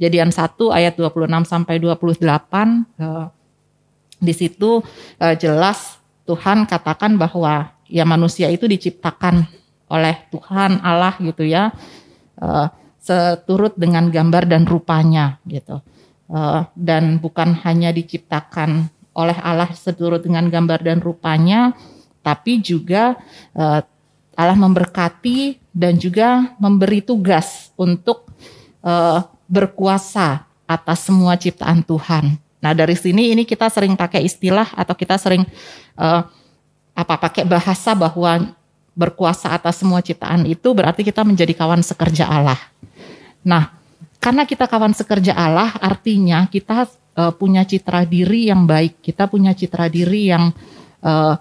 Kejadian 1 ayat 26 sampai 28 eh, di situ eh, jelas Tuhan katakan bahwa ya manusia itu diciptakan oleh Tuhan Allah gitu ya eh, seturut dengan gambar dan rupanya gitu Eh, dan bukan hanya diciptakan oleh Allah seturut dengan gambar dan rupanya tapi juga eh, Allah memberkati dan juga memberi tugas untuk eh, berkuasa atas semua ciptaan Tuhan. Nah dari sini ini kita sering pakai istilah atau kita sering eh, apa pakai bahasa bahwa berkuasa atas semua ciptaan itu berarti kita menjadi kawan sekerja Allah. Nah karena kita kawan sekerja Allah artinya kita eh, punya citra diri yang baik, kita punya citra diri yang eh,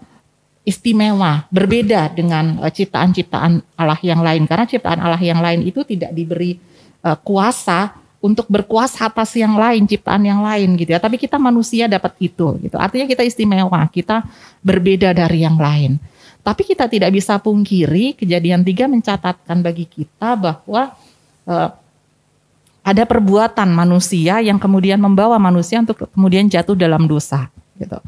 istimewa, berbeda dengan ciptaan-ciptaan Allah yang lain. Karena ciptaan Allah yang lain itu tidak diberi eh, kuasa untuk berkuasa atas yang lain, ciptaan yang lain gitu ya. Tapi kita manusia dapat itu gitu. Artinya kita istimewa, kita berbeda dari yang lain. Tapi kita tidak bisa pungkiri kejadian tiga mencatatkan bagi kita bahwa eh, ada perbuatan manusia yang kemudian membawa manusia untuk kemudian jatuh dalam dosa gitu.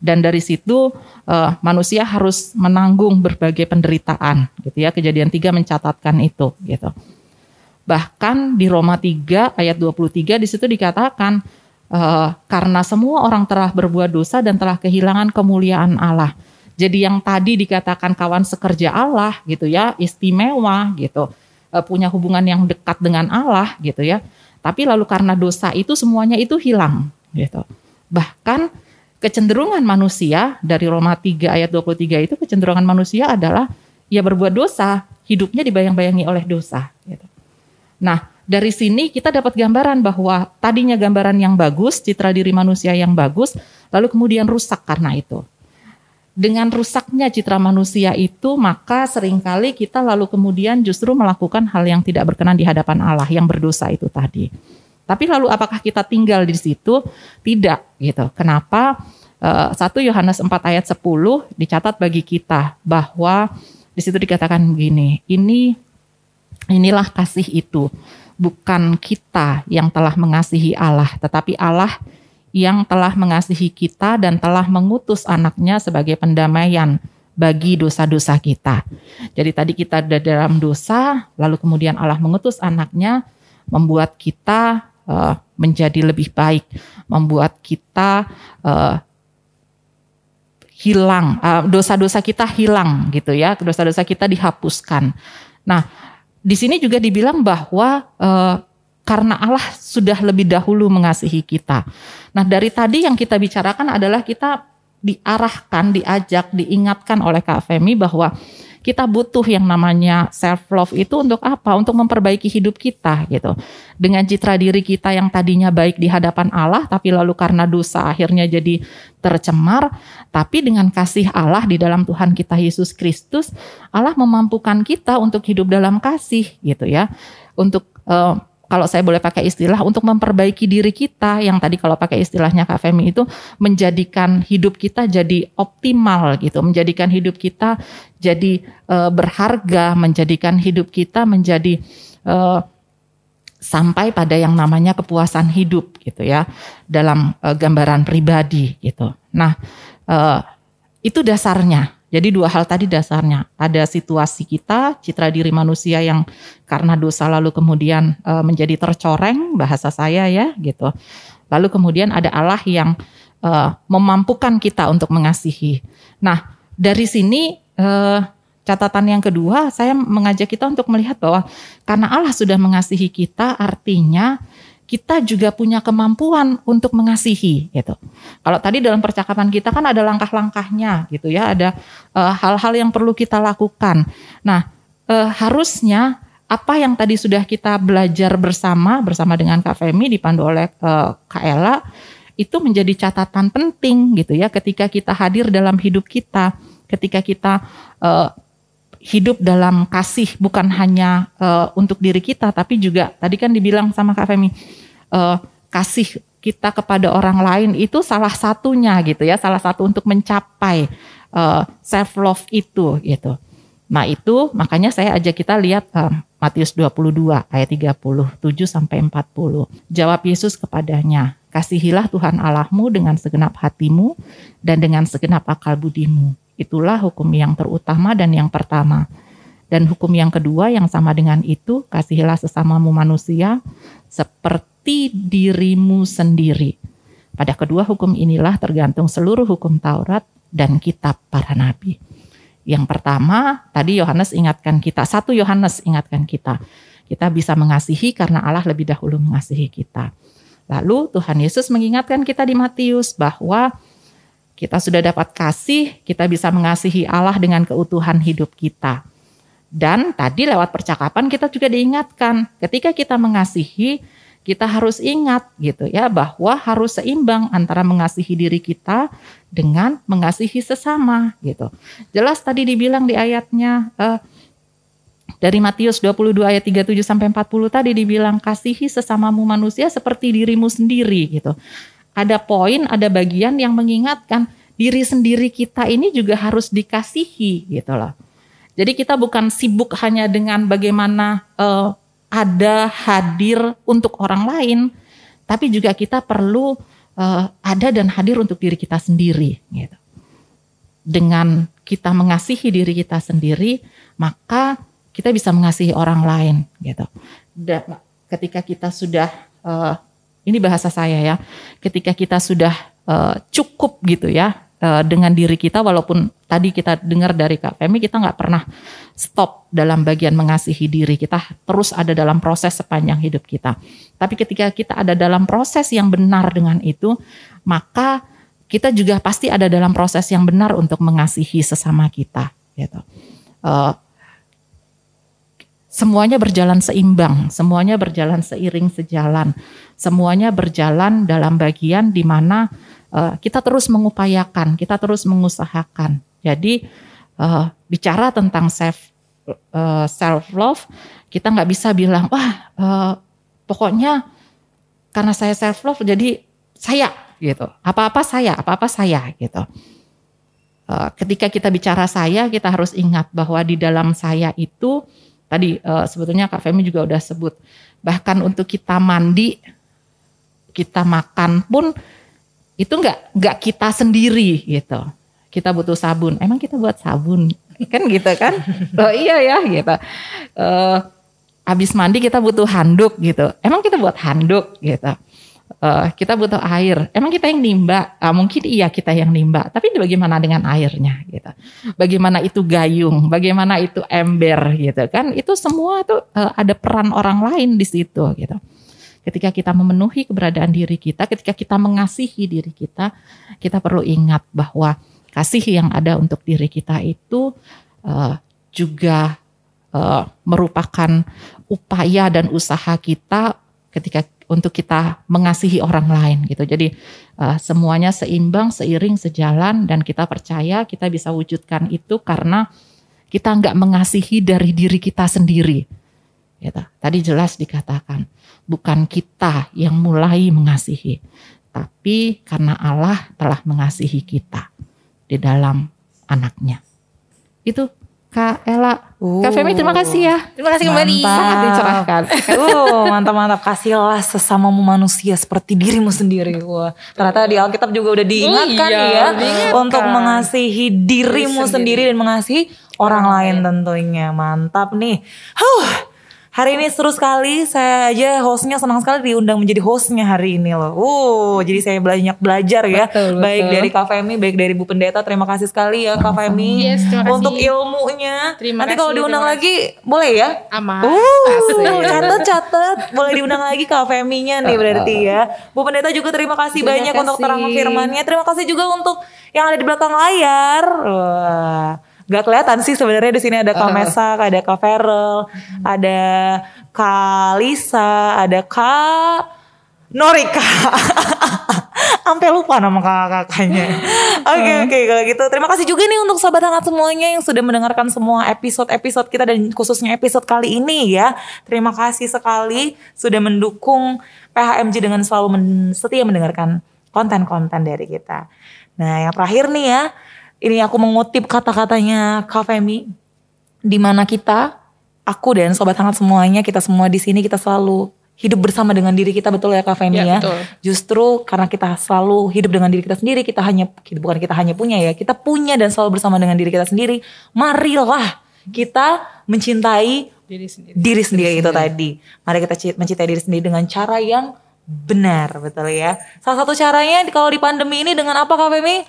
Dan dari situ eh, manusia harus menanggung berbagai penderitaan gitu ya. Kejadian tiga mencatatkan itu gitu. Bahkan di Roma 3 ayat 23 di situ dikatakan eh, karena semua orang telah berbuat dosa dan telah kehilangan kemuliaan Allah. Jadi yang tadi dikatakan kawan sekerja Allah gitu ya, istimewa gitu, eh, punya hubungan yang dekat dengan Allah gitu ya. Tapi lalu karena dosa itu semuanya itu hilang gitu. Bahkan kecenderungan manusia dari Roma 3 ayat 23 itu kecenderungan manusia adalah ya berbuat dosa, hidupnya dibayang-bayangi oleh dosa gitu. Nah, dari sini kita dapat gambaran bahwa tadinya gambaran yang bagus, citra diri manusia yang bagus, lalu kemudian rusak karena itu. Dengan rusaknya citra manusia itu, maka sering kali kita lalu kemudian justru melakukan hal yang tidak berkenan di hadapan Allah, yang berdosa itu tadi. Tapi lalu apakah kita tinggal di situ? Tidak gitu. Kenapa? Eh, 1 Yohanes 4 ayat 10 dicatat bagi kita bahwa di situ dikatakan begini, ini inilah kasih itu, bukan kita yang telah mengasihi Allah, tetapi Allah yang telah mengasihi kita dan telah mengutus anaknya sebagai pendamaian bagi dosa-dosa kita. Jadi tadi kita ada dalam dosa, lalu kemudian Allah mengutus anaknya, membuat kita eh, menjadi lebih baik, membuat kita eh, hilang, eh, dosa-dosa kita hilang gitu ya, dosa-dosa kita dihapuskan. Nah, di sini juga dibilang bahwa eh, karena Allah sudah lebih dahulu mengasihi kita. Nah, dari tadi yang kita bicarakan adalah kita diarahkan, diajak, diingatkan oleh Kak Femi bahwa kita butuh yang namanya self love itu untuk apa? Untuk memperbaiki hidup kita gitu. Dengan citra diri kita yang tadinya baik di hadapan Allah tapi lalu karena dosa akhirnya jadi tercemar, tapi dengan kasih Allah di dalam Tuhan kita Yesus Kristus, Allah memampukan kita untuk hidup dalam kasih gitu ya. Untuk eh, kalau saya boleh pakai istilah untuk memperbaiki diri kita yang tadi kalau pakai istilahnya Kak Femi itu menjadikan hidup kita jadi optimal gitu, menjadikan hidup kita jadi eh, berharga, menjadikan hidup kita menjadi eh, sampai pada yang namanya kepuasan hidup gitu ya dalam eh, gambaran pribadi gitu. Nah, eh, itu dasarnya. Jadi dua hal tadi dasarnya. Ada situasi kita, citra diri manusia yang karena dosa lalu kemudian e, menjadi tercoreng, bahasa saya ya gitu. Lalu kemudian ada Allah yang e, memampukan kita untuk mengasihi. Nah, dari sini e, catatan yang kedua, saya mengajak kita untuk melihat bahwa karena Allah sudah mengasihi kita, artinya kita juga punya kemampuan untuk mengasihi gitu. Kalau tadi dalam percakapan kita kan ada langkah-langkahnya gitu ya, ada eh, hal-hal uh, yang perlu kita lakukan. Nah, uh, harusnya apa yang tadi sudah kita belajar bersama bersama dengan Kak Femi dipandu oleh uh, Kak Ella itu menjadi catatan penting gitu ya ketika kita hadir dalam hidup kita, ketika kita uh, hidup dalam kasih bukan hanya uh, untuk diri kita tapi juga tadi kan dibilang sama Kak Femi uh, kasih kita kepada orang lain itu salah satunya gitu ya, salah satu untuk mencapai uh, self love itu gitu. Nah, itu makanya saya ajak kita lihat uh, Matius 22 ayat 37 sampai 40. Jawab Yesus kepadanya, "Kasihilah Tuhan Allahmu dengan segenap hatimu dan dengan segenap akal budimu." Itulah hukum yang terutama dan yang pertama. Dan hukum yang kedua yang sama dengan itu, kasihilah sesamamu manusia seperti dirimu sendiri. Pada kedua hukum inilah tergantung seluruh hukum Taurat dan kitab para nabi. Yang pertama, tadi Yohanes ingatkan kita, satu Yohanes ingatkan kita. Kita bisa mengasihi karena Allah lebih dahulu mengasihi kita. Lalu Tuhan Yesus mengingatkan kita di Matius bahwa kita sudah dapat kasih, kita bisa mengasihi Allah dengan keutuhan hidup kita. Dan tadi lewat percakapan kita juga diingatkan, ketika kita mengasihi, kita harus ingat gitu ya bahwa harus seimbang antara mengasihi diri kita dengan mengasihi sesama gitu. Jelas tadi dibilang di ayatnya uh, dari Matius 22 ayat 37 sampai 40 tadi dibilang kasihi sesamamu manusia seperti dirimu sendiri gitu. Ada poin, ada bagian yang mengingatkan diri sendiri kita ini juga harus dikasihi gitu loh. Jadi kita bukan sibuk hanya dengan bagaimana uh, ada hadir untuk orang lain, tapi juga kita perlu uh, ada dan hadir untuk diri kita sendiri. Gitu. Dengan kita mengasihi diri kita sendiri, maka kita bisa mengasihi orang lain. Gitu. Ketika kita sudah uh, ini bahasa saya ya, ketika kita sudah uh, cukup gitu ya uh, dengan diri kita walaupun tadi kita dengar dari Kak Femi kita nggak pernah stop dalam bagian mengasihi diri kita terus ada dalam proses sepanjang hidup kita. Tapi ketika kita ada dalam proses yang benar dengan itu maka kita juga pasti ada dalam proses yang benar untuk mengasihi sesama kita gitu. Uh, semuanya berjalan seimbang, semuanya berjalan seiring sejalan, semuanya berjalan dalam bagian di mana uh, kita terus mengupayakan, kita terus mengusahakan. Jadi uh, bicara tentang self uh, self love, kita nggak bisa bilang wah uh, pokoknya karena saya self love jadi saya gitu. Apa-apa saya, apa-apa saya gitu. Ketika kita bicara saya, kita harus ingat bahwa di dalam saya itu tadi uh, sebetulnya Kak Femi juga udah sebut bahkan untuk kita mandi, kita makan pun itu nggak nggak kita sendiri gitu. Kita butuh sabun. Emang kita buat sabun kan gitu kan? Oh iya ya gitu. Uh, habis mandi kita butuh handuk gitu. Emang kita buat handuk gitu. Uh, kita butuh air. Emang kita yang nimba? Uh, mungkin iya kita yang nimba. Tapi bagaimana dengan airnya gitu? Bagaimana itu gayung? Bagaimana itu ember gitu kan? Itu semua tuh uh, ada peran orang lain di situ gitu. Ketika kita memenuhi keberadaan diri kita, ketika kita mengasihi diri kita, kita perlu ingat bahwa kasih yang ada untuk diri kita itu uh, juga uh, merupakan upaya dan usaha kita ketika untuk kita mengasihi orang lain gitu. Jadi uh, semuanya seimbang, seiring, sejalan dan kita percaya kita bisa wujudkan itu karena kita nggak mengasihi dari diri kita sendiri. Gitu. Tadi jelas dikatakan bukan kita yang mulai mengasihi, tapi karena Allah telah mengasihi kita di dalam anaknya. Itu Kak Ella Uh. Kak Femi terima kasih ya. Terima kasih kembali. Sangat dicerahkan. Uh, mantap-mantap kasihlah sesamamu manusia seperti dirimu sendiri. Wah, ternyata di Alkitab juga udah diingatkan iya, ya diingatkan. untuk mengasihi dirimu sendiri. dan mengasihi orang lain tentunya. Mantap nih. Huh. Hari ini seru sekali, saya aja hostnya senang sekali diundang menjadi hostnya hari ini loh. Uh, jadi saya banyak belajar ya, Betul, baik betul. dari Kak Femi, baik dari Bu Pendeta. Terima kasih sekali ya Kak Femi Yes, untuk ilmunya. Terima Nanti kalau diundang terima lagi boleh ya? Aman. Uh, catat catat boleh diundang lagi Kak Feminya nih berarti ya. Bu Pendeta juga terima kasih Terima banyak untuk kasih. terang firmannya. Terima kasih juga untuk yang ada di belakang layar. Wah. Gak kelihatan sih sebenarnya di sini ada Kak Mesak, ada Kak Ferel, ada Kak Lisa, ada Kak Norika. Sampai lupa nama kakak-kakaknya. Oke oke kalau gitu. Terima kasih juga nih untuk sobat hangat semuanya yang sudah mendengarkan semua episode-episode kita dan khususnya episode kali ini ya. Terima kasih sekali sudah mendukung PHMJ dengan selalu men- setia mendengarkan konten-konten dari kita. Nah yang terakhir nih ya, ini aku mengutip kata-katanya Kak Femi di mana kita, aku dan sobat hangat semuanya, kita semua di sini kita selalu hidup bersama dengan diri kita betul ya Kak Femi ya. Ya, betul. Justru karena kita selalu hidup dengan diri kita sendiri, kita hanya bukan kita hanya punya ya, kita punya dan selalu bersama dengan diri kita sendiri. Marilah kita mencintai Diri sendiri. diri sendiri itu tadi. Mari kita ci- mencintai diri sendiri dengan cara yang benar, betul ya. Salah satu caranya kalau di pandemi ini dengan apa Kak Femi?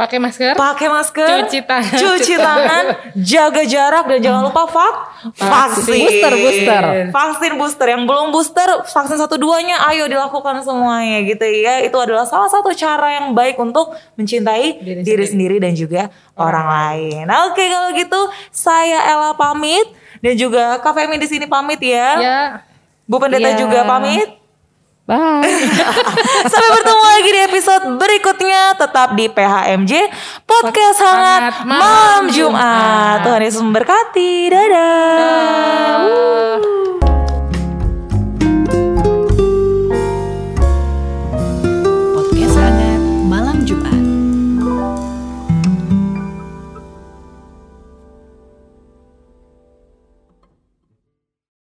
Pakai masker. pakai masker, Cuci tangan. cuci tangan, jaga jarak dan jangan lupa vak, vaksin, Booster, booster. vaksin booster. Yang belum booster, vaksin satu duanya, ayo dilakukan semuanya gitu ya. Itu adalah salah satu cara yang baik untuk mencintai diri, sendiri. dan juga orang lain. Nah, Oke kalau gitu, saya Ella pamit dan juga Kak Femi di sini pamit ya. Ya. Bu Pendeta Iya. juga pamit. Bye. Sampai bertemu lagi di episode berikutnya tetap di PHMJ Podcast Hangat Hangat Malam Jumat. Jumat. Tuhan Yesus memberkati. Dadah. Wuh.